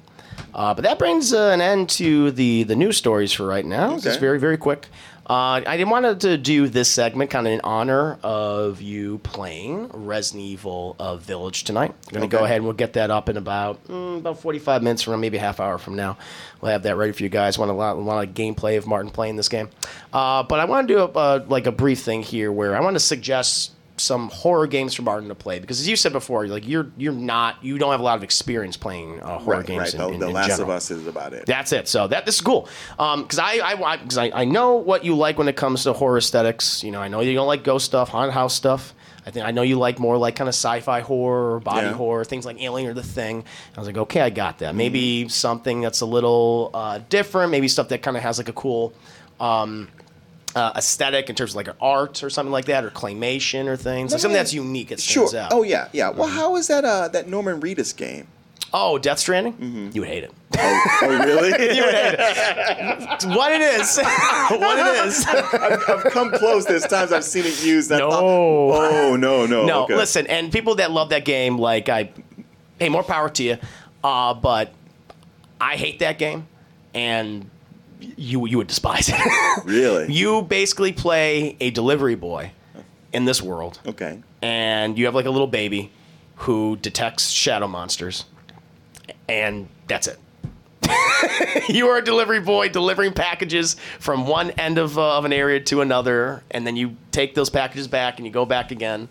Uh, but that brings uh, an end to the the news stories for right now. It's very very quick. Uh, I didn't want to do this segment kind of in honor of you playing Resident Evil uh, Village tonight. I'm going to go ahead and we'll get that up in about mm, about 45 minutes from maybe a half hour from now. We'll have that ready for you guys. Want a lot, a gameplay of Martin playing this game. Uh, but I want to do a, uh, like a brief thing here where I want to suggest some horror games for Martin to play because as you said before, like you're you're not you don't have a lot of experience playing uh, horror Right, games. right. in- The, in- the in Last general. of Us is about it. That's it. So that this is cool. Um, because I I because I, I know what you like when it comes to horror aesthetics. You know, I know you don't like ghost stuff, haunted house stuff. I think I know you like more like kind of sci-fi horror, or body Yeah. horror, things like Alien or The Thing. I was like, okay, I got that. Maybe something that's a little uh, different. Maybe stuff that kind of has like a cool. Um, uh, aesthetic in terms of like art or something like that, or claymation or things, like something that's unique. It Sure. stands out. Oh yeah, yeah. Well, Mm-hmm. how is that? Uh, that Norman Reedus game? Oh, Death Stranding. You would hate it. Oh, oh really? you would hate it. what it is. what it is. I've, I've come close. There's times I've seen it used. I No. thought, oh no, no. No, okay. listen, and people that love that game, like I, hey, more power to you. Uh, but I hate that game, and you you would despise it. Really? you basically play a delivery boy in this world, okay. and you have like a little baby who detects shadow monsters, and that's it. you are a delivery boy delivering packages from one end of, uh, of an area to another, and then you take those packages back and you go back again,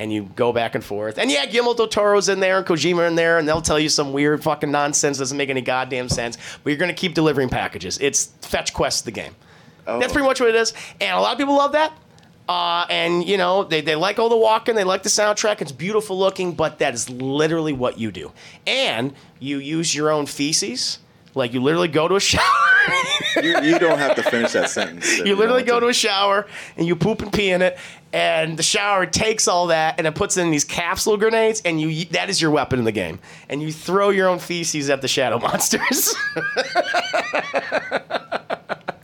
and you go back and forth. And yeah, Guillermo del Toro's in there and Kojima in there, and they'll tell you some weird fucking nonsense doesn't make any goddamn sense. But you're gonna keep delivering packages. It's fetch quest the game. That's pretty much what it is, and a lot of people love that. Uh, and you know they, they like all the walking, they like the soundtrack. It's beautiful looking, but that is literally what you do. And you use your own feces. Like you literally go to a shower. You, you don't have to finish that sentence. if you literally go want to a shower and you poop and pee in it, and the shower takes all that and it puts in these capsule grenades, and you that is your weapon in the game. And you throw your own feces at the shadow monsters.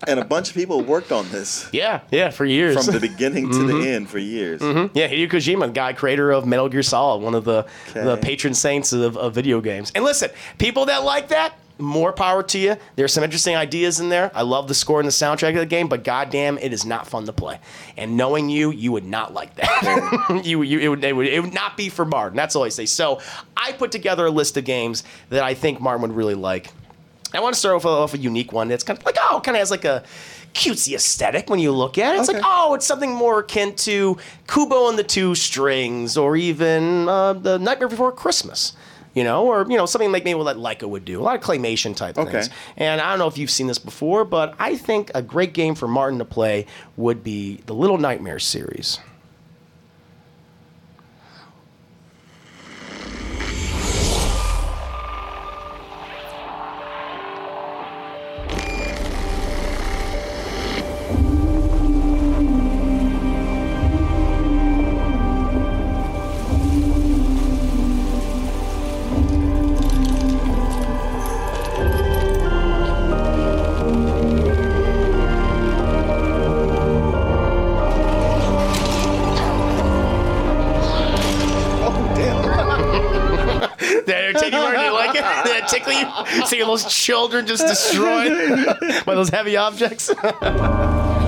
and a bunch of people worked on this Yeah, yeah, for years. from the beginning to the mm-hmm. end for years. Mm-hmm. Yeah, Hideo Kojima, the guy creator of Metal Gear Solid, one of the the patron saints of, of video games. And listen, people that like that, more power to you. There's some interesting ideas in there. I love the score and the soundtrack of the game, but goddamn, it is not fun to play. And knowing you, you would not like that. you, you it, would, it would it would not be for Martin. That's all I say. So I put together a list of games that I think Martin would really like. I want to start off, off a unique one that's kind of like, oh, kind of has like a cutesy aesthetic when you look at it. It's Okay. like, oh, it's something more akin to Kubo and the Two Strings, or even uh, the Nightmare Before Christmas. You know, or you know, something like maybe what Laika would do, a lot of claymation type Okay. things. And I don't know if you've seen this before, but I think a great game for Martin to play would be the Little Nightmares series. Seeing those children just destroyed by those heavy objects?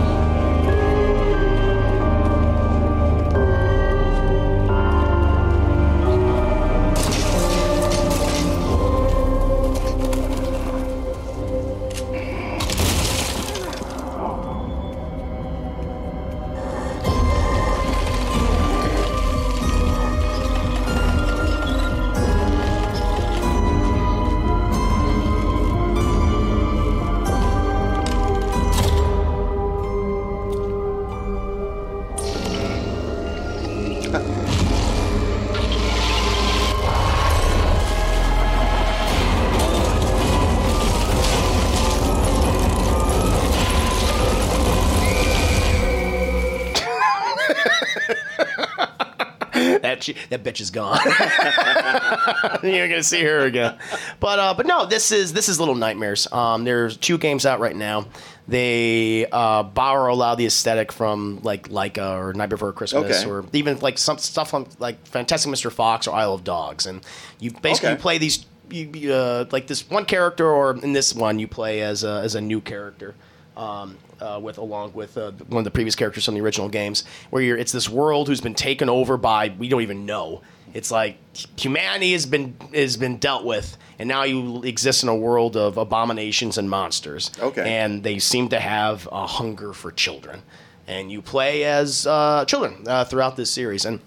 she, that bitch is gone. You're gonna see her again. But uh, but no, this is this is Little Nightmares. Um, there's two games out right now. They uh, borrow a lot of the aesthetic from like Laika or Night Before Christmas, Okay. or even like some stuff on like Fantastic Mr. Fox or Isle of Dogs, and you basically Okay. play these. You, you, uh, like this one character, or in this one, you play as a, as a new character um, uh, with along with uh, one of the previous characters from the original games, where you're it's this world who's been taken over by we don't even know. It's like humanity has been has been dealt with, and now you exist in a world of abominations and monsters. Okay. and they seem to have a hunger for children, and you play as uh, children uh, throughout this series, and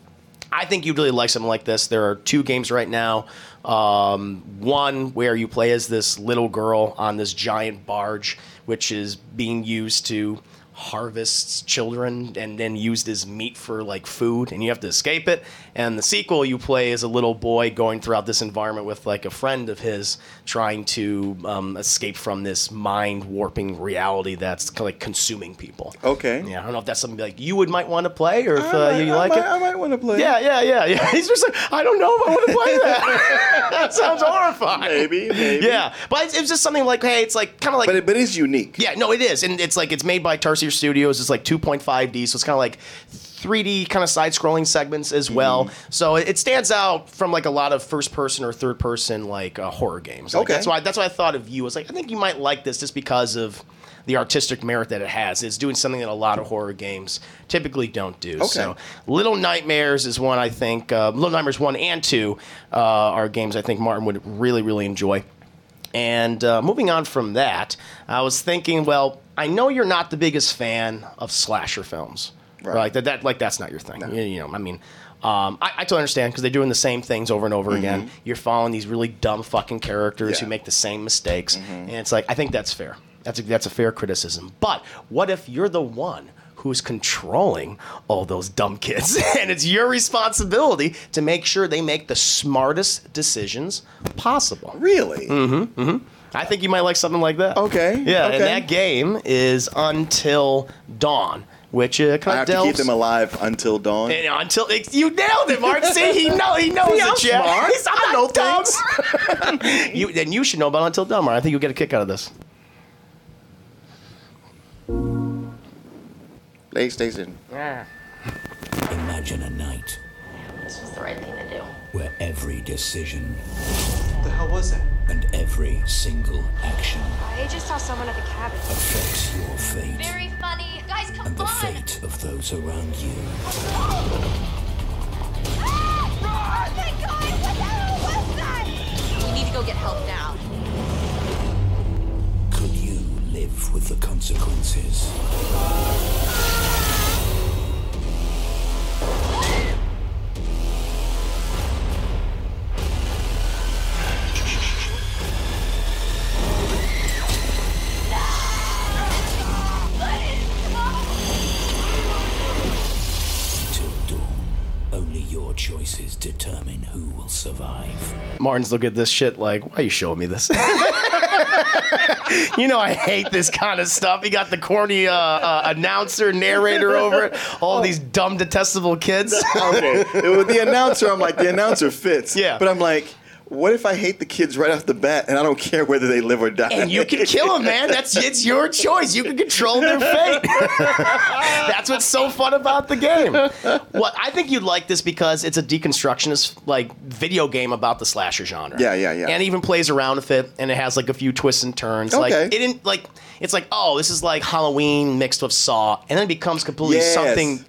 I think you'd really like something like this. There are two games right now. Um, one where you play as this little girl on this giant barge, which is being used to harvest children and then used as meat for like food, and you have to escape it. And the sequel, you play as a little boy going throughout this environment with like a friend of his, trying to um, escape from this mind warping reality that's kind of like consuming people. Okay. Yeah, I don't know if that's something like you would might want to play or if uh, might- you I like might- it. I might want to play. Yeah, yeah, yeah, yeah. He's just like, I don't know if I want to play that. that sounds horrifying. Maybe, maybe. Yeah, but it's, it's just something like, hey, it's like kind of like. But it, but it's unique. yeah, no, it is, and it's like it's made by Tarsier Studios. It's like 2.5D, so it's kind of like 3D kind of side-scrolling segments as well. Mm-hmm. So it it stands out from like a lot of first-person or third-person like uh, horror games. Like, Okay. that's why that's why I thought of you. I was like, I think you might like this just because of the artistic merit that it has. It's doing something that a lot of horror games typically don't do. Okay. So Little Nightmares is one I think. Uh, Little Nightmares one and two uh, are games I think Martin would really really enjoy. And uh, moving on from that, I was thinking, well, I know you're not the biggest fan of slasher films, right? Like that, that, like that's not your thing. You, you know, I mean, um, I, I totally understand because they're doing the same things over and over mm-hmm. again. You're following these really dumb fucking characters who make the same mistakes, mm-hmm. and it's like I think that's fair. That's a, that's a fair criticism. But what if you're the one? Who's controlling all those dumb kids? and it's your responsibility to make sure they make the smartest decisions possible. Really? Mm-hmm, I think you might like something like that. Okay, Yeah, okay. and that game is Until Dawn, which uh, I kind have of to keep delves. them alive until dawn. and until it, you nailed it, Mark. See, he know he knows I'm it, Jeff. smart. He's- I'm I know dumb. you then you should know about Until Dawn, Martin. I think you'll get a kick out of this. PlayStation. Yeah. Imagine a night This was the right thing to do. where every decision What the hell was that? And every single action I just saw someone at the cabin. affects your fate Very funny. Guys, come and the on. fate of those around you. Ah! Oh my god, what the hell was that? We need to go get help now. Could you live with the consequences? Martin's look at this shit like, why are you showing me this? you know I hate this kind of stuff. You got the corny uh, uh, announcer, narrator over it. All these dumb, detestable kids. okay, with the announcer, I'm like the announcer fits. Yeah. but I'm like, what if I hate the kids right off the bat and I don't care whether they live or die? and you can kill them, man. That's it's your choice. You can control their fate. That's what's so fun about the game. What I think you'd like this because it's a deconstructionist like video game about the slasher genre. Yeah, yeah, yeah. And even plays around with it, and it has like a few twists and turns. Okay. Like it didn't like it's like oh this is like Halloween mixed with Saw, and then it becomes completely Yes. something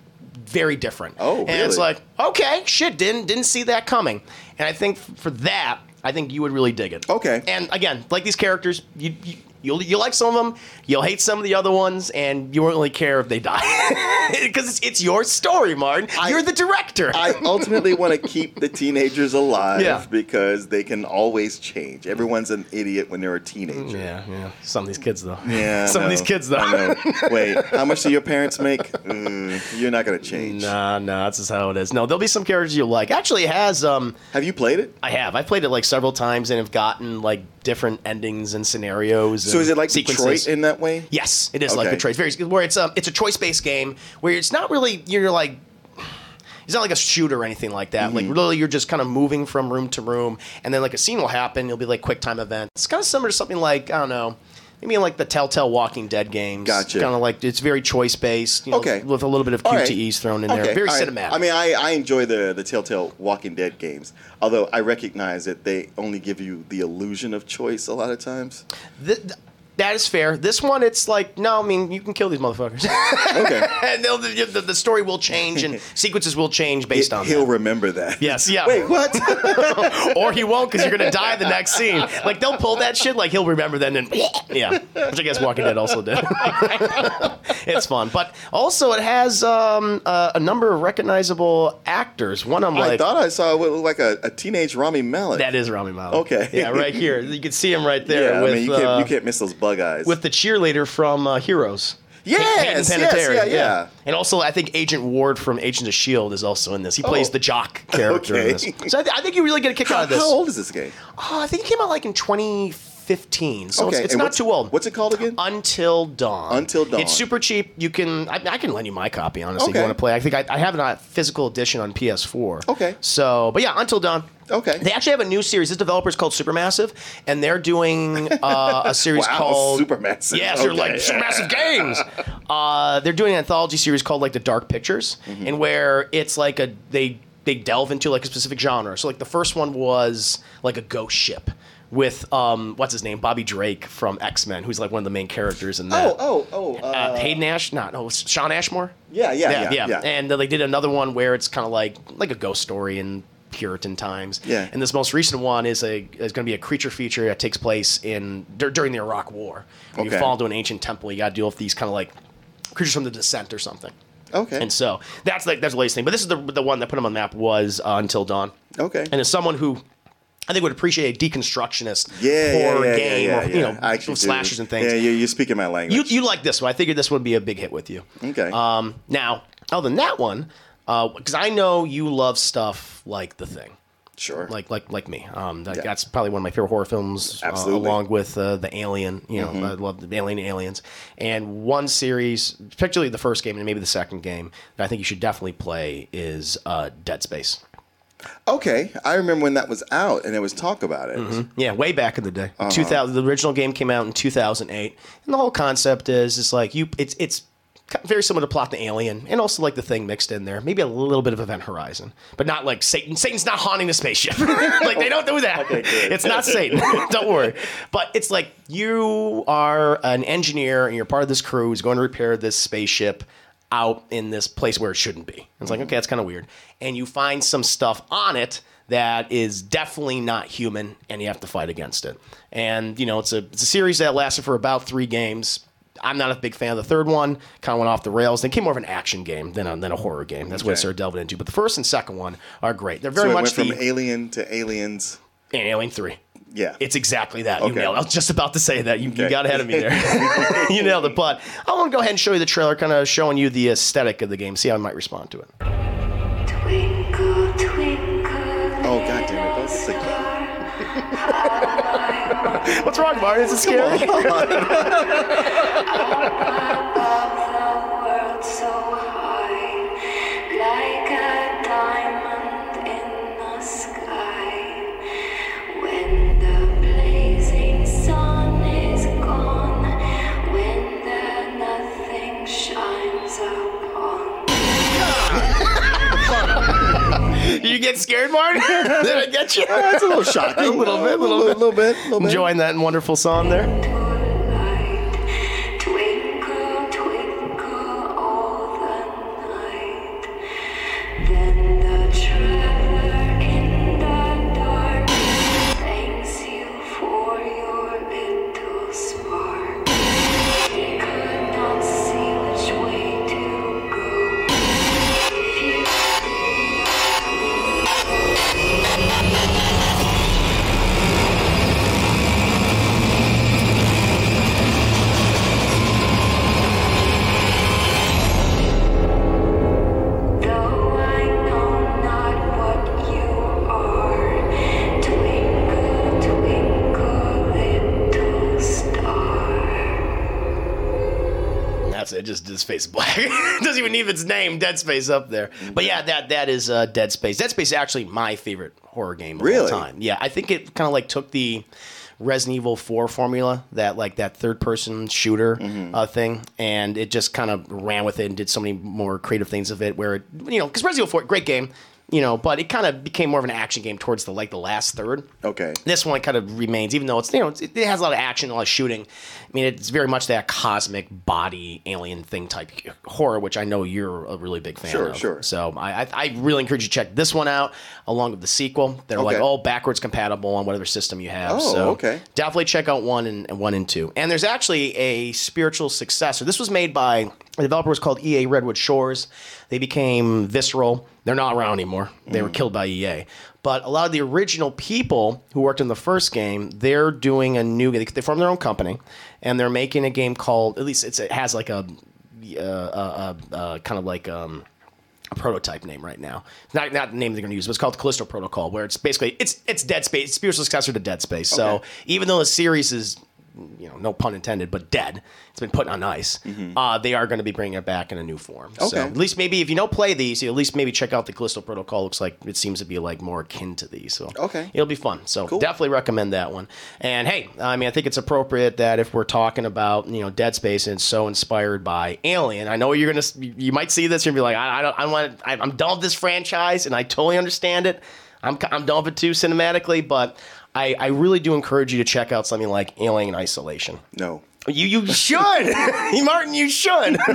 very different. Oh, And it's like okay, shit, didn't didn't see that coming. And I think for that, I think you would really dig it. Okay. And again, like these characters, you, you you'll you like some of them, you'll hate some of the other ones, and you won't really care if they die because it's, it's your story, Martin. You're the director. I ultimately want to keep the teenagers alive Yeah. because they can always change. Everyone's an idiot when they're a teenager. yeah, yeah. Some of these kids though. Yeah, I Some of these kids though. I know. Wait, how much do your parents make? Mm, you're not gonna change. Nah, nah, that's just how it is. No, there'll be some characters you'll like. Actually, it has um Have you played it? I have. I've played it like several times and have gotten like different endings and scenarios. So and is it like sequences. Detroit in that way? Yes, it is like Detroit. It's very where it's um it's a choice based game where it's not really you're like it's not like a shooter or anything like that. Mm-hmm. Like really, you're just kind of moving from room to room, and then like a scene will happen. You'll be like quick time events. It's kind of similar to something like I don't know. Maybe like the Telltale Walking Dead games. Gotcha. Kind of like it's very choice based. You know, Okay. With a little bit of All right. QTEs thrown in there. Okay, Very all right. cinematic. I mean, I, I enjoy the the Telltale Walking Dead games, although I recognize that they only give you the illusion of choice a lot of times. Th- th- that is fair. This one, it's like no. I mean, you can kill these motherfuckers. Okay, and they'll, the, the, the story will change and sequences will change based on he'll that. remember that. Yes, yeah. Wait, what? or he won't because you're gonna die the next scene. Like they'll pull that shit. Like he'll remember then and yeah, which I guess Walking Dead also did. it's fun, but also it has um, uh, a number of recognizable actors. One I'm I like. thought I saw what looked like a, a teenage Rami Malek. that is Rami Malek. Okay. Yeah, right here. You can see him right there. yeah, with, I mean, you can't, uh, you can't miss those with the cheerleader from uh, Heroes. Yes, yes, Panettiere, yeah, yeah. And also, I think Agent Ward from Agents of Shield is also in this. He plays Oh. the jock character in this. So I, th- I think you really get a kick how, out of this. how old is this game? Oh, I think it came out like in 2015, so Okay, it's, it's not too old. What's it called again? Until Dawn. Until Dawn. It's super cheap. You can. I, I can lend you my copy. Honestly, if you want to play. I think I, I have a physical edition on PS4. Okay. So, but yeah, Until Dawn. Okay. They actually have a new series. This developer is called Supermassive, and they're doing uh, a series Wow, called Supermassive. Yes, they're like Supermassive Games. Uh, they're doing an anthology series called like the Dark Pictures, Mm-hmm. and where it's like a they they delve into like a specific genre. So like the first one was like a ghost ship with um what's his name Bobby Drake from X Men, who's like one of the main characters in that. Oh, oh, oh. Uh, Uh, Hayden Ash, not no, Shawn Ashmore. yeah, yeah, yeah, yeah. And uh, they did another one where it's kind of like like a ghost story in Puritan times. Yeah. And this most recent one is a is going to be a creature feature that takes place in dur- during the Iraq War. When You fall into an ancient temple, you got to deal with these kind of like creatures from the descent or something. okay. And so that's like that's the latest thing. But this is the the one that put him on the map was uh, Until Dawn. okay. And as someone who I think would appreciate a deconstructionist yeah, horror yeah, game yeah, or you know I actually do. slashers and things. Yeah, you, you're speaking my language. You you like this one? I figured this would be a big hit with you. Okay. Um, now, other than that one, because I know you love stuff like The Thing, sure. like like like me. Um, that. That's probably one of my favorite horror films, uh, Absolutely. Mm-hmm. along with uh, the Alien. You know, I love the Alien and Aliens. And one series, particularly the first game and maybe the second game, that I think you should definitely play is uh, Dead Space. Okay, I remember when that was out and there was talk about it. Yeah, way back in the day. Uh-huh. 2000. The original game came out in 2008, and the whole concept is it's like you. It's it's very similar to plot to Alien, and also like the thing mixed in there. Maybe a little bit of Event Horizon, but not like Satan. Satan's not haunting the spaceship. like they don't do that. it's not Satan. don't worry. But it's like you are an engineer and you're part of this crew who's going to repair this spaceship out in this place where it shouldn't be. It's like mm-hmm. okay, that's kind of weird, and you find some stuff on it that is definitely not human, and you have to fight against it. And you know, it's a it's a series that lasted for about three games. I'm not a big fan of the third one. Kind of went off the rails. They became more of an action game than a, than a horror game. That's what I Okay. started delving into. But the first and second one are great. They're So very it much went the from Alien to Aliens. and Alien Three. Yeah. It's exactly that. You Okay. nailed it. I was just about to say that. You, you got ahead of me there. you nailed it. But I want to go ahead and show you the trailer, kind of showing you the aesthetic of the game, see how I might respond to it. Twinkle, twinkle, oh god damn it! That's sick. What's wrong, Mario? Is it scary? you get scared, Martin? Did I get you? That's a little shocking. a little bit, a little bit, little bit, little bit. Enjoying that wonderful song there. That's it. Just his face black. Doesn't even need its name. Dead Space up there. But yeah, that that is uh, Dead Space. Dead Space is actually my favorite horror game of all Really? time. Yeah, I think it kind of like took the Resident Evil 4 formula, that like that third person shooter Mm-hmm. uh, thing, and it just kind of ran with it and did so many more creative things of it. Where it, you know, because Resident Evil 4, great game, you know, but it kind of became more of an action game towards the like the last third. Okay. This one kind of remains, even though it's you know it's, it has a lot of action, a lot of shooting. I mean, it's very much that cosmic body alien thing type horror, which I know you're a really big fan Sure, of. sure. sure. So I, I, I really encourage you to check this one out along with the sequel. They're like Okay. all backwards compatible on whatever system you have. Oh, so okay. definitely check out one and, and one and two. And there's actually a spiritual successor. This was made by the developer was called EA Redwood Shores. They became Visceral. They're not around anymore. They were mm. killed by EA. But a lot of the original people who worked in the first game, they're doing a new. They, they formed their own company, and they're making a game called. At least it's, it has like a, uh, uh, uh, uh, kind of like um, a prototype name right now. Not not the name they're going to use, but it's called Callisto Protocol, where it's basically it's it's Dead Space, it's spiritual successor to Dead Space. So Okay. even though the series is you know, no pun intended, but dead. It's been put on ice. Uh, they are going to be bringing it back in a new form. So Mm-hmm. Okay. at least maybe if you don't play these, you at least maybe check out the Callisto Protocol. Looks like it seems to be like more akin to these. So Okay. it'll be fun. So definitely recommend that one. And hey, I mean, I think it's appropriate that if we're talking about you know Dead Space and it's so inspired by Alien, I know you're gonna you might see this and be like, I, I don't, I want, I'm done with this franchise, and I totally understand it. I'm, I'm done with it too cinematically, but I, I really do encourage you to check out something like Alien Isolation. No. You you should, Martin. You should.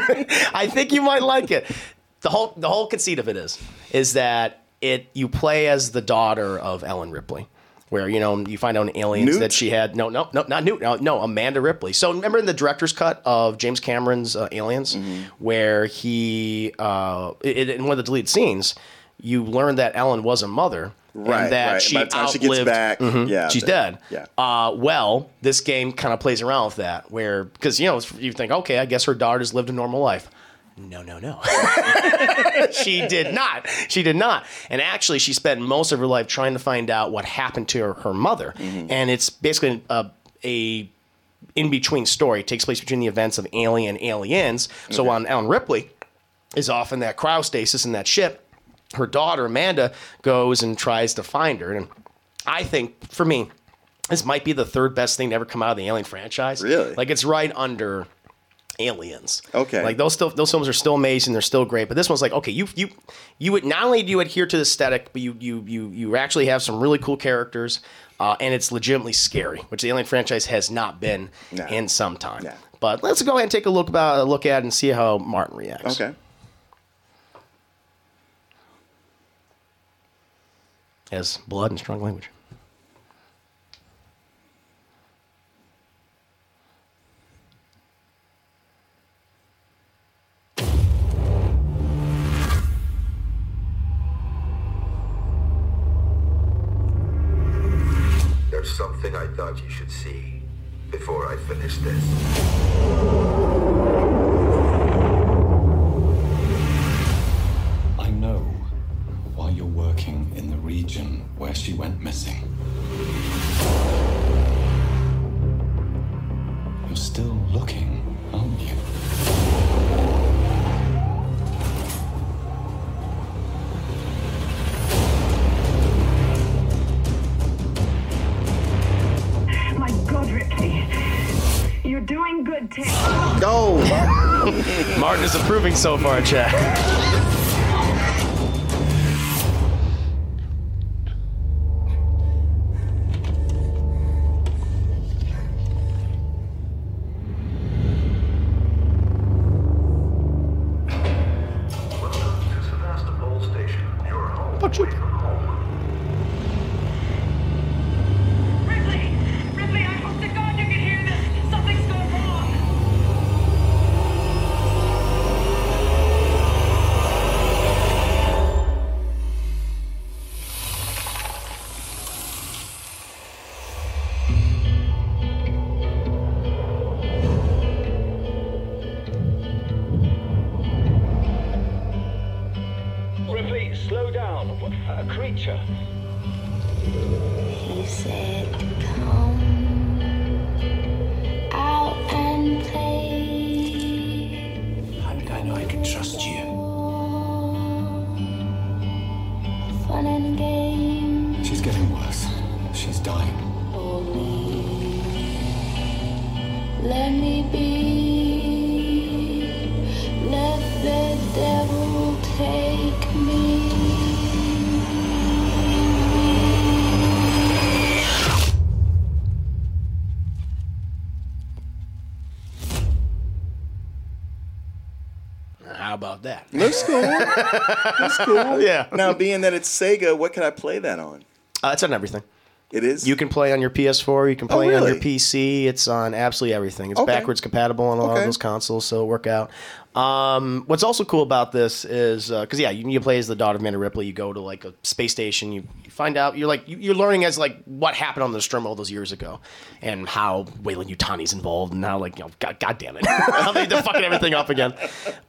I think you might like it. The whole the whole conceit of it is is that it you play as the daughter of Ellen Ripley. Where you know you find out in Aliens Newt? that she had no no no not Newt no, no Amanda Ripley. So remember in the director's cut of James Cameron's uh, Aliens, Mm-hmm. where he uh, it, in one of the deleted scenes, you learn that Ellen was a mother, Right, and that right. she By the time she gets outlived- back, Mhm, yeah, she's dead. yeah. Uh, well, this game kind of plays around with that, where because you know you think, okay, I guess her daughter's lived a normal life. No, no, no. she did not. She did not. And actually, she spent most of her life trying to find out what happened to her, her mother. And it's basically a, a in between story. It takes place between the events of Alien Aliens. So Okay. on Ellen Ripley is off in that cryostasis in that ship, her daughter Amanda goes and tries to find her. And I think for me, this might be the third best thing to ever come out of the Alien franchise. Really? Like it's right under Aliens. Okay. Like those still those films are still amazing. They're still great. But this one's like okay, you you you would not only do you adhere to the aesthetic, but you you you you actually have some really cool characters, uh, and it's legitimately scary, which the Alien franchise has not been No. in some time. Yeah. But let's go ahead and take a look about a look at it and see how Martin reacts. Okay. Has blood and strong language. There's something I thought you should see before I finish this. In the region where she went missing. You're still looking, aren't you? My God, Ripley. You're doing good, Tim. Go. Martin is approving so far, chat. That's cool. That's cool. Yeah. Now, being that it's Sega, what can I play that on? Uh, it's on everything. It is. You can play on your PS4. You can play on your? PC. It's on absolutely everything. It's Okay. backwards compatible on a lot Okay. of those consoles, so it'll work out. Um, what's also cool about this is because yeah, you, you play as the daughter of Amanda Ripley. You go to like a space station. You, you find out you're like you, you're learning as like what happened on the Strom all those years ago, and how Weyland-Yutani's involved, and how like you know, god, god damn it, how they, they're fucking everything up again.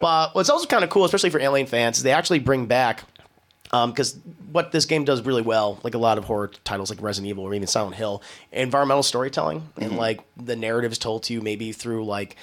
But what's also kind of cool, especially for Alien fans, is they actually bring back because what this game does really well, like a lot of horror titles like Resident Evil or even Silent Hill, environmental storytelling and Mhm. like the narrative is told to you maybe through like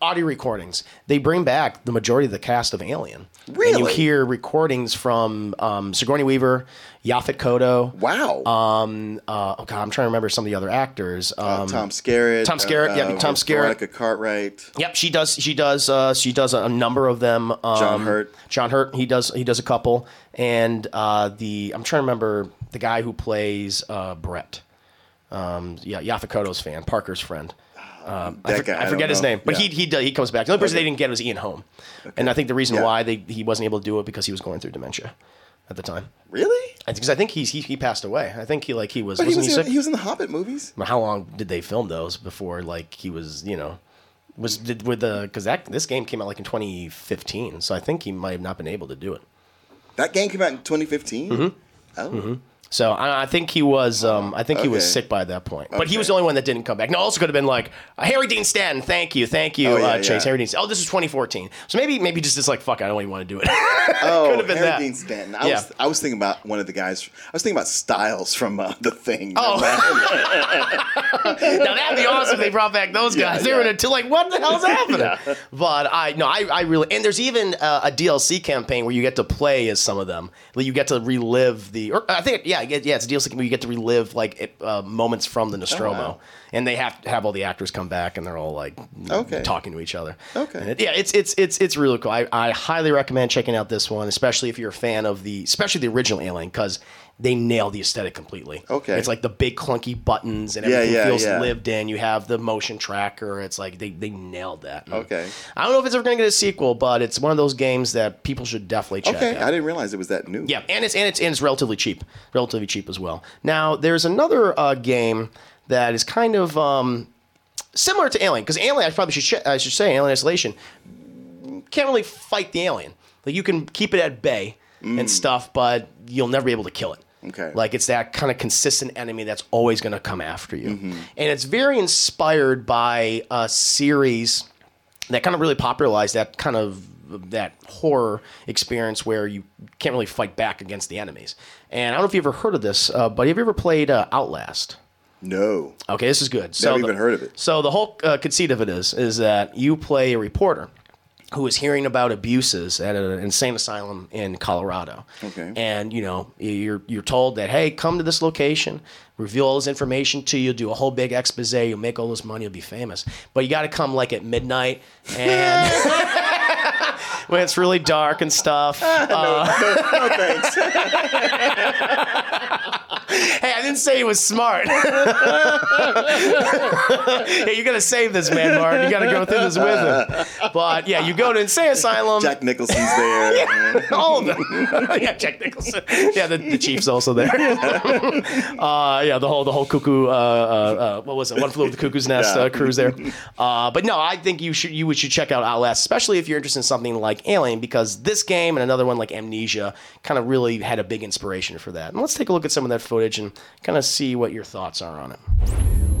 audio recordings. They bring back the majority of the cast of Alien. And you hear recordings from um, Sigourney Weaver, Yaphet Kotto. Wow. Um, uh, oh god, I'm trying to remember some of the other actors. Um, Uh, Tom Skerritt. Tom Skerritt. uh, yeah, Tom Skerritt. Veronica Cartwright. Yep, she does. She does. Uh, she does a, number of them. Um, John Hurt. John Hurt. He does. He does a couple. And uh, the I'm trying to remember the guy who plays uh, Brett. Um, yeah, Yaphet Kotto's fan, Parker's friend. Um, I, for- guy, I I forget his name, but Yeah. he he he comes back. The only person Okay. they didn't get was Ian Holm, and I think the reason Yeah. why they he wasn't able to do it because he was going through dementia at the time. Really? Because I think he's he, he passed away. I think he like he was But he was, he he was in the Hobbit movies. How long did they film those before like he was you know was did with the because that this game came out like in 2015 so i think he might have not been able to do it That game came out in 2015. Mhm. Oh. So I, I think he was um i think he was Okay. sick by that point but he was the only one that didn't come back no also could have been like uh, harry dean stanton thank you thank you Oh, yeah, uh, chase yeah. harry dean Stanton. oh this is 2014 so maybe maybe just it's like fuck i don't even want to do it Oh, Could have been Harry that. Dean Stanton. I Yeah. was I was thinking about one of the guys. I was thinking about Styles from uh, the Thing. Oh. now that'd be awesome if they brought back those guys. they were yeah. into like, what the hell's happening? But I no, I, I really and there's even uh, a DLC campaign where you get to play as some of them. Like, You get to relive the. Or I think yeah, yeah, yeah, yeah, it's a DLC where you get to relive like it, uh, moments from the Nostromo, Oh, wow. and they have to have all the actors come back, and they're all like Okay. talking to each other. Okay. And it- yeah, it's it's it's it's really cool. I, I highly recommend checking out this one, especially if you're a fan of the, especially the original Alien, because they nail the aesthetic completely. Okay. It's like the big clunky buttons and everything yeah, feels yeah. lived in. You have the motion tracker. It's like they they nailed that. And Okay. I don't know if it's ever going to get a sequel, but it's one of those games that people should definitely check Okay, out. I didn't realize it was that new. Yeah, and it's and it's and it's relatively cheap, relatively cheap as well. Now there's another uh, game that is kind of um, similar to Alien because Alien, I probably should sh- I should say, Alien Isolation can't really fight the alien. Like you can keep it at bay and stuff, but you'll never be able to kill it. Okay. Like it's that kind of consistent enemy that's always going to come after you, and it's very inspired by a series that kind of really popularized that kind of that horror experience where you can't really fight back against the enemies. And I don't know if you've ever heard of this, uh, but have you ever played uh, Outlast? No. Okay, this is good. Never the- even heard of it. So the whole uh, conceit of it is is that you play a reporter who is hearing about abuses at an insane asylum in Colorado. Okay. And you know you're you're told that hey, come to this location, reveal all this information to you, do a whole big expose, you'll make all this money, you'll be famous. But you got to come like at midnight and. When it's really dark and stuff. Uh, no, thanks. hey, I didn't say he was smart. hey, you got to save this man, Martin. You got to go through this with him. But yeah, you go to insane asylum. Jack Nicholson's there. Yeah, all of them. yeah, Jack Nicholson. Yeah, the, the chief's also there. uh, yeah, the whole the whole cuckoo. Uh, uh, uh, what was it? One flew over the cuckoo's nest Yeah. uh, cruise there. Uh, but no, I think you should you should check out Outlast, especially if you're interested in something like Alien, because this game and another one like Amnesia kind of really had a big inspiration for that. And let's take a look at some of that footage and kind of see what your thoughts are on it.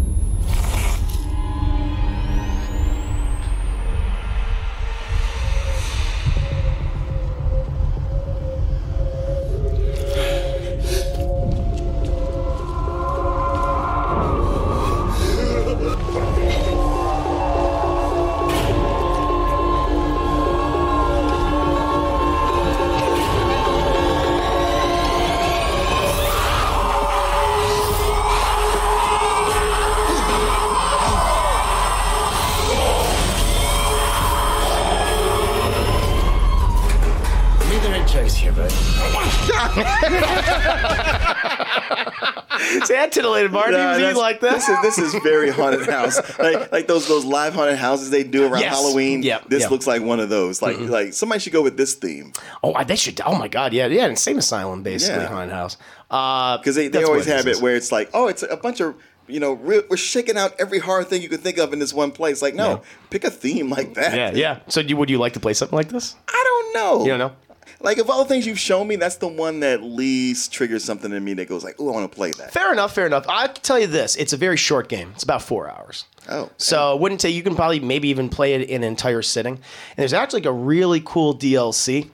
That titillated Martin. Nah, he was like that. This is this is very haunted house. Like like those those live haunted houses they do around Yes. Halloween. Yep, This yep. looks like one of those. Like like somebody should go with this theme Oh, they should. Oh my God, yeah, yeah, insane asylum, basically Yeah. haunted house. Uh, because they, they always have it where it's like oh it's a bunch of you know re- we're shaking out every hard thing you could think of in this one place. Like no, Yeah. pick a theme like that. Yeah, yeah. So, you, would you like to play something like this? I don't know. You don't know? Like of all the things you've shown me, that's the one that least triggers something in me that goes like, oh, I want to play that. Fair enough, fair enough. I can tell you this: it's a very short game. It's about four hours. Oh, So, wouldn't say you can probably maybe even play it in an entire sitting. And there's actually like a really cool DLC.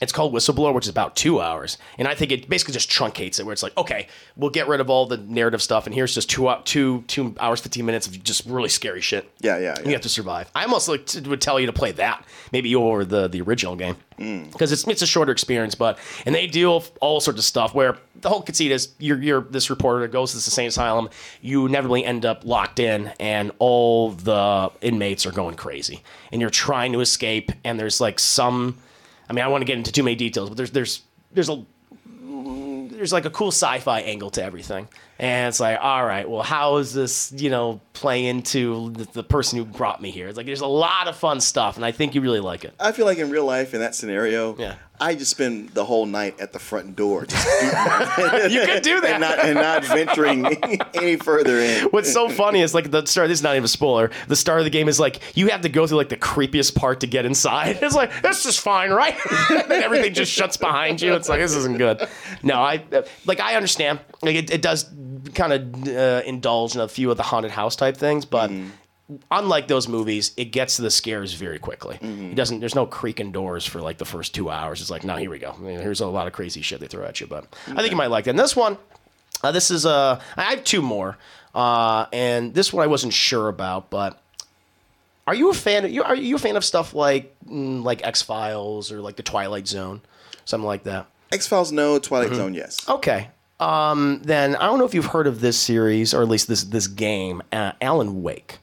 It's called Whistleblower, which is about two hours, and I think it basically just truncates it. Where it's like, okay, we'll get rid of all the narrative stuff, and here's just two two two hours fifteen minutes of just really scary shit. Yeah, yeah, You have to survive. I almost like to, would tell you to play that, maybe over the the original game, mm. because it's it's a shorter experience. But and they deal with all sorts of stuff where the whole conceit is you're you're this reporter that goes to this insane asylum. You inevitably end up locked in, and all the inmates are going crazy, and you're trying to escape. And there's like some, I mean, I want to get into too many details, but there's there's there's a there's like a cool sci-fi angle to everything and it's like all right well how is this you know play into the, person who brought me here it's like there's a lot of fun stuff and i think you really like it I feel like in real life, in that scenario, Yeah. I just spend the whole night at the front door, just you could do that and not and not venturing any further in. What's so funny is like the start. This is not even a spoiler. The start of the game is like you have to go through like the creepiest part to get inside. It's like this is fine, right? and everything just shuts behind you. It's like this isn't good. No, I like I understand. Like it, it does kind of uh, indulge in a few of the haunted house type things, but. Unlike those movies, it gets to the scares very quickly. It doesn't. There's no creaking doors for like the first two hours. It's like, no, here we go. I mean, here's a lot of crazy shit they throw at you. But I think you might like that. And this one, uh, this is uh, I have two more, uh, and this one I wasn't sure about. But are you a fan? Of, you are you a fan of stuff like mm, like X Files or like the Twilight Zone, something like that? X Files, no. Twilight Mhm. Zone, yes. Okay. Um, then I don't know if you've heard of this series or at least this this game, uh, Alan Wake.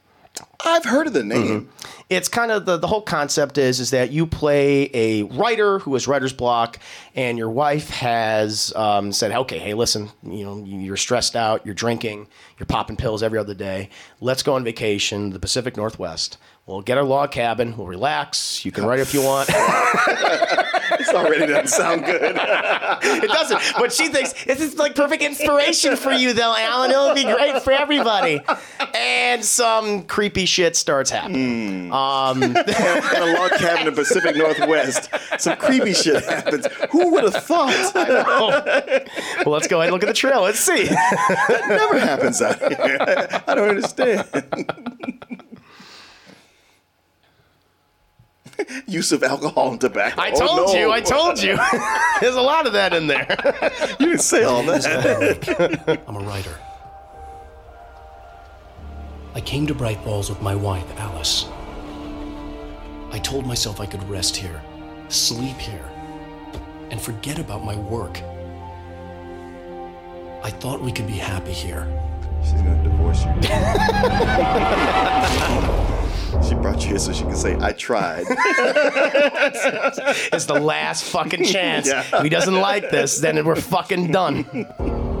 I've heard of the name. It's kind of the, the whole concept is is that you play a writer who has writer's block, and your wife has um, said, "Okay, hey, listen, you know you're stressed out, you're drinking, you're popping pills every other day. Let's go on vacation to the Pacific Northwest. We'll get our log cabin. We'll relax. You can write if you want." This already doesn't sound good. it doesn't. But she thinks this is like perfect inspiration for you, though, Alan. It'll be great for everybody. And some creepy shit starts happening. Um, in a log cabin in the Pacific Northwest, some creepy shit happens. Who would have thought? well, let's go ahead and look at the trail. Let's see. that never happens out here. I don't understand. Use of alcohol and tobacco. I Oh, told no. you. I told you. There's a lot of that in there. You didn't say all that. I'm a writer. I came to Bright Falls with my wife, Alice. I told myself I could rest here, sleep here, and forget about my work. I thought we could be happy here. She's gonna divorce you. She brought you here so she can say, "I tried." it's the last fucking chance. Yeah. If he doesn't like this, then we're fucking done.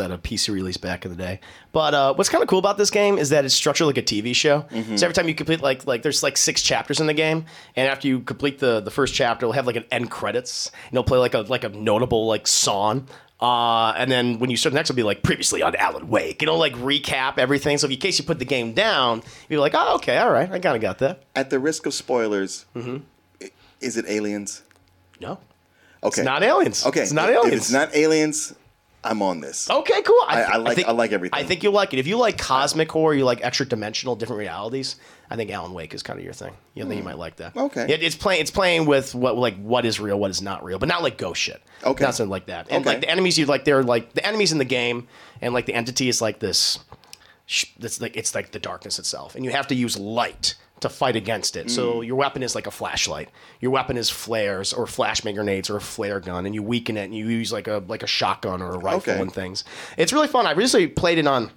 At a PC release back in the day. But uh, what's kind of cool about this game is that it's structured like a TV show. Mm-hmm. So every time you complete like like there's like six chapters in the game, and after you complete the the first chapter, it'll have like an end credits, and it'll play like a like a notable like song. Uh, and then when you start the next, it'll be like previously on Alan Wake. It'll like recap everything. So if in case you put the game down, you're like, oh, okay, all right, I kind of got that. At the risk of spoilers, i- is it aliens? No. Okay. It's not aliens. Okay. It's not aliens. If it's not aliens, I'm on this. Okay, cool. I, I thi- like I, think- like everything. I think you'll like it. If you like cosmic horror, you like extra dimensional, different realities. I think Alan Wake is kind of your thing. You think you might like that. Hmm. Okay. It, it's playing. It's playing with what like what is real, what is not real, but not like ghost shit. Okay. Not something like that. And Okay. like the enemies, you like they're like the enemies in the game, and like the entity is like this. sh- That's like it's like the darkness itself, and you have to use light to fight against it. So Mm. your weapon is like a flashlight. Your weapon is flares or flashbang grenades or a flare gun, and you weaken it, and you use like a like a shotgun or a rifle Okay. and things. It's really fun. I recently played it on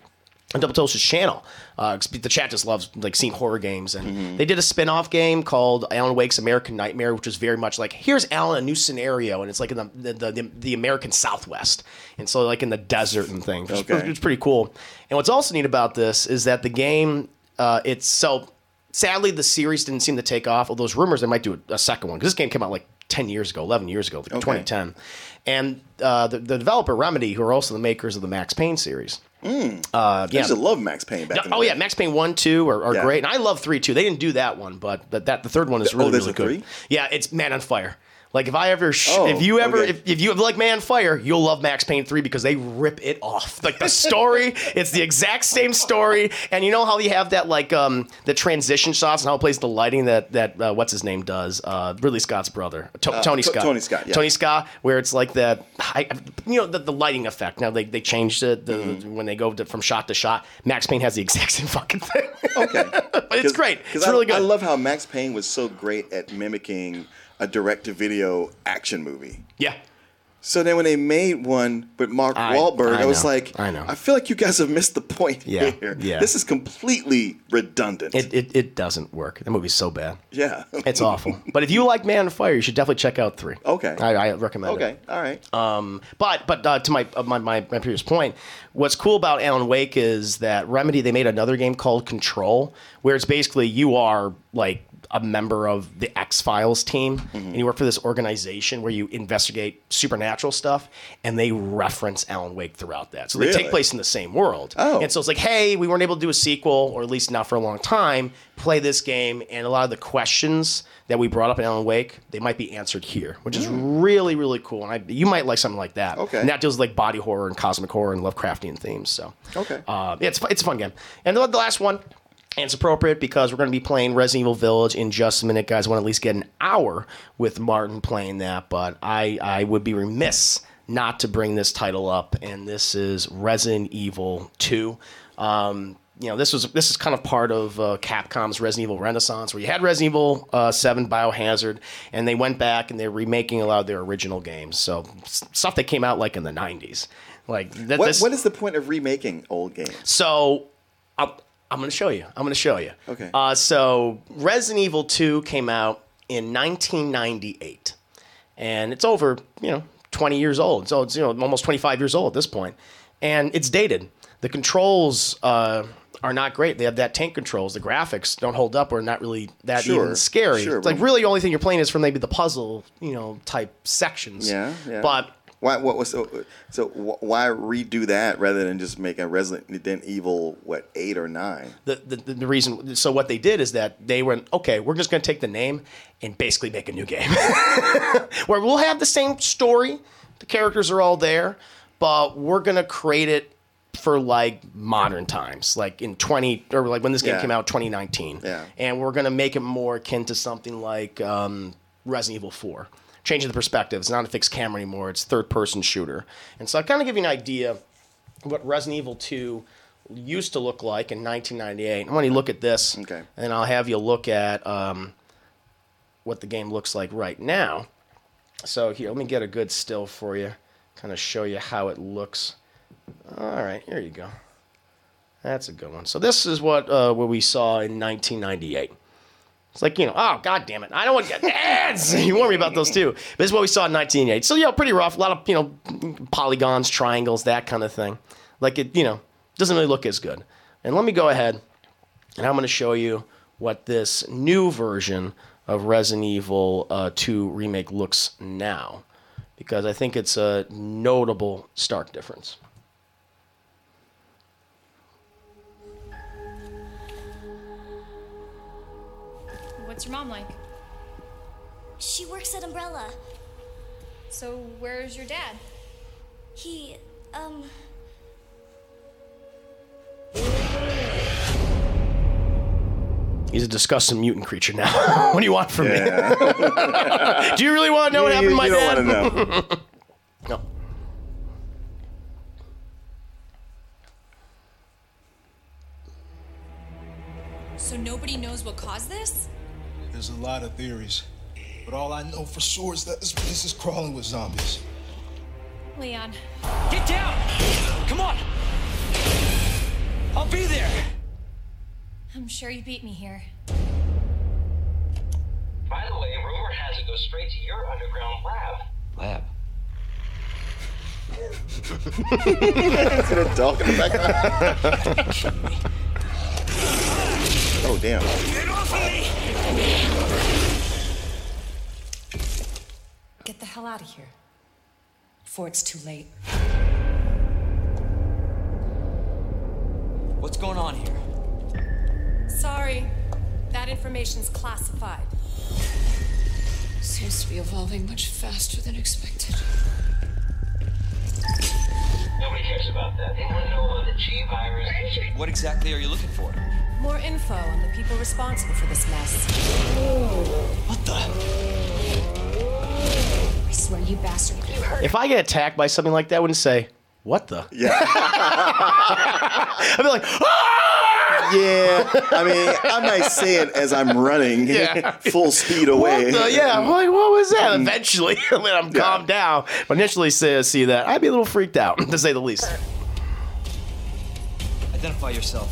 on Double Toasted's channel. Uh, the chat just loves like seeing horror games, and Mm-hmm. they did a spin-off game called Alan Wake's American Nightmare, which was very much like here's Alan a new scenario, and it's like in the the, the, the American Southwest, and so like in the desert and things. It's, Okay. it's pretty cool. And what's also neat about this is that the game uh, it's so sadly the series didn't seem to take off. Although there's rumors they might do a, a second one because this game came out like 10 years ago, 11 years ago, like Okay. 2010. And uh, the, the developer Remedy, who are also the makers of the Max Payne series. Mm. Uh, I yeah. used to love Max Payne back in the Oh yeah, Max Payne one, two are, are Yeah. great, and I love three too. They didn't do that one, but but that the third one is Oh, really there's really a good. three? Yeah, it's Man on Fire. Like if I ever, sh- Oh, if you ever, okay. if, if you like Man Fire, you'll love Max Payne three because they rip it off. Like the story, it's the exact same story, and you know how you have that like um the transition shots and how it plays the lighting that that uh, what's his name does, uh, Ridley Scott's brother, To- Uh, Tony To- Scott, Tony Scott, yeah. Tony Scott, where it's like that, I, you know, the, the lighting effect. Now they they changed it the, Mm-hmm. when they go to, from shot to shot. Max Payne has the exact same fucking thing. Okay. but it's great. It's I, really good. I love how Max Payne was so great at mimicking a direct-to-video action movie. yeah. So then when they made one with Mark I- Wahlberg, I, I was know. like, I know. I feel like you guys have missed the point Yeah, here. yeah. This is completely redundant. It, it, it doesn't work. That movie's so bad. yeah. It's awful. but if you like Man on Fire, you should definitely check out three. Okay. I, I recommend it. okay. All right. Um, but but uh, to my, uh, my my my previous point, what's cool about Alan Wake is that Remedy they made another game called Control, where it's basically you are like a member of the X Files team, Mm-hmm. and you work for this organization where you investigate supernatural stuff, and they reference Alan Wake throughout that. So they Really? take place in the same world. Oh. And so it's like, hey, we weren't able to do a sequel, or at least not for a long time. Play this game, and a lot of the questions that we brought up in Alan Wake, they might be answered here, which is really, really cool. And I, you might like something like that. Okay. And that deals with like body horror and cosmic horror and Lovecraftian themes. So Okay. uh, yeah, it's it's a fun game. And the, the last one, and it's appropriate because we're going to be playing Resident Evil Village in just a minute, guys. I want to at least get an hour with Martin playing that, but I I would be remiss not to bring this title up, and this is Resident Evil Two. Um, you know, this was this is kind of part of uh, Capcom's Resident Evil Renaissance, where you had Resident Evil uh, Seven, Biohazard, and they went back and they're remaking a lot of their original games. So stuff that came out like in the '90s, like that. What, this, what is the point of remaking old games? so I'm, I'm going to show you. I'm going to show you. Okay. Uh, so Resident Evil 2 came out in 1998, and it's over, you know, 20 years old. So it's you know almost 25 years old at this point, and it's dated. The controls uh, are not great. They have that tank controls. The graphics don't hold up or not really that Sure, even scary. sure, it's like really the only thing you're playing is from maybe the puzzle, you know, type sections. Yeah, yeah. But why? What was so? So why redo that rather than just make a Resident Evil what eight or nine? the, the, the reason so what they did is that they went okay we're just going to take the name and basically make a new game where we'll have the same story the characters are all there but we're going to create it for like modern times like in 20 or like when this game Yeah. came out 2019 Yeah. and we're going to make it more akin to something like um, resident evil 4 changing the perspective it's not a fixed camera anymore it's third person shooter and so i kind of give you an idea what Resident Evil 2 used to look like in 1998. I want you to look at this, Okay. and I'll have you look at um, what the game looks like right now. So here, let me get a good still for you, kind of show you how it looks. All right, here you go. That's a good one. So this is what uh, what we saw in 1998. It's like, you know, oh, god damn it. I don't want to get ads. you me about those too. But this is what we saw in 1988. So, you know, pretty rough. A lot of, you know, polygons, triangles, that kind of thing. Like it, you know, doesn't really look as good. And let me go ahead and I'm going to show you what this new version of Resident Evil uh, 2 Remake looks now. Because I think it's a notable, stark difference. What's your mom like? She works at Umbrella. So, where's your dad? He, um, He's a disgusting mutant creature now. what do you want from me? do you really want to know what You- happened to my you don't dad? wanna no. So nobody knows what caused this? There's a lot of theories, but all I know for sure is that this place is crawling with zombies. Leon. Get down! Come on! I'll be there! I'm sure you beat me here. By the way, rumor has it goes straight to your underground lab. Lab. Is it a dog in the background? oh damn! Get off of me! Get the hell out of here. Before it's too late. What's going on here? Sorry. That information's classified. Seems to be evolving much faster than expected. Nobody cares about that. They want to know about the G virus. What exactly are you looking for? More info on the people responsible for this mess. What the? I swear, you bastard. You heard If I get attacked by something like that, I wouldn't say, what the? Yeah. I'd be like, ah! Yeah, I mean, I might say it as I'm running Yeah. full speed away. What the? Yeah, I'm like, what was that? Mm-hmm. Eventually, when I'm calmed down, but initially say, see that, I'd be a little freaked out, to say the least. Identify yourself.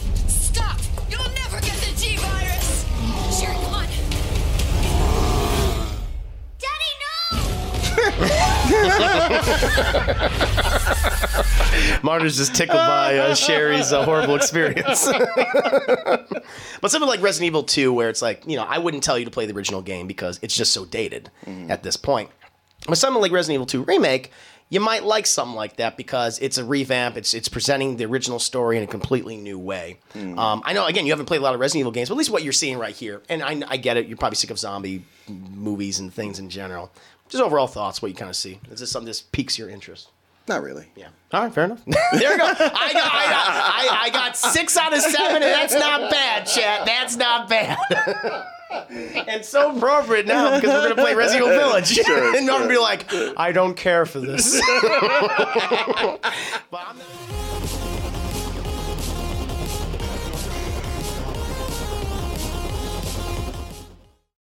Marty's just tickled by uh, Sherry's uh, horrible experience. but something like Resident Evil 2, where it's like, you know, I wouldn't tell you to play the original game because it's just so dated at this point. But something like Resident Evil 2 Remake, you might like something like that because it's a revamp. It's it's presenting the original story in a completely new way. Um, I know, again, you haven't played a lot of Resident Evil games, but at least what you're seeing right here, and I, I get it, you're probably sick of zombie movies and things in general. Just overall thoughts, what you kind of see. Is this something that piques your interest? Not really. Yeah. All right, fair enough. there you go. I got, I, got, I, I got six out of seven, and that's not bad, chat. That's not bad. and so appropriate now because we're going to play Resident Evil Village. Sure, and sure. be like, I don't care for this. but I'm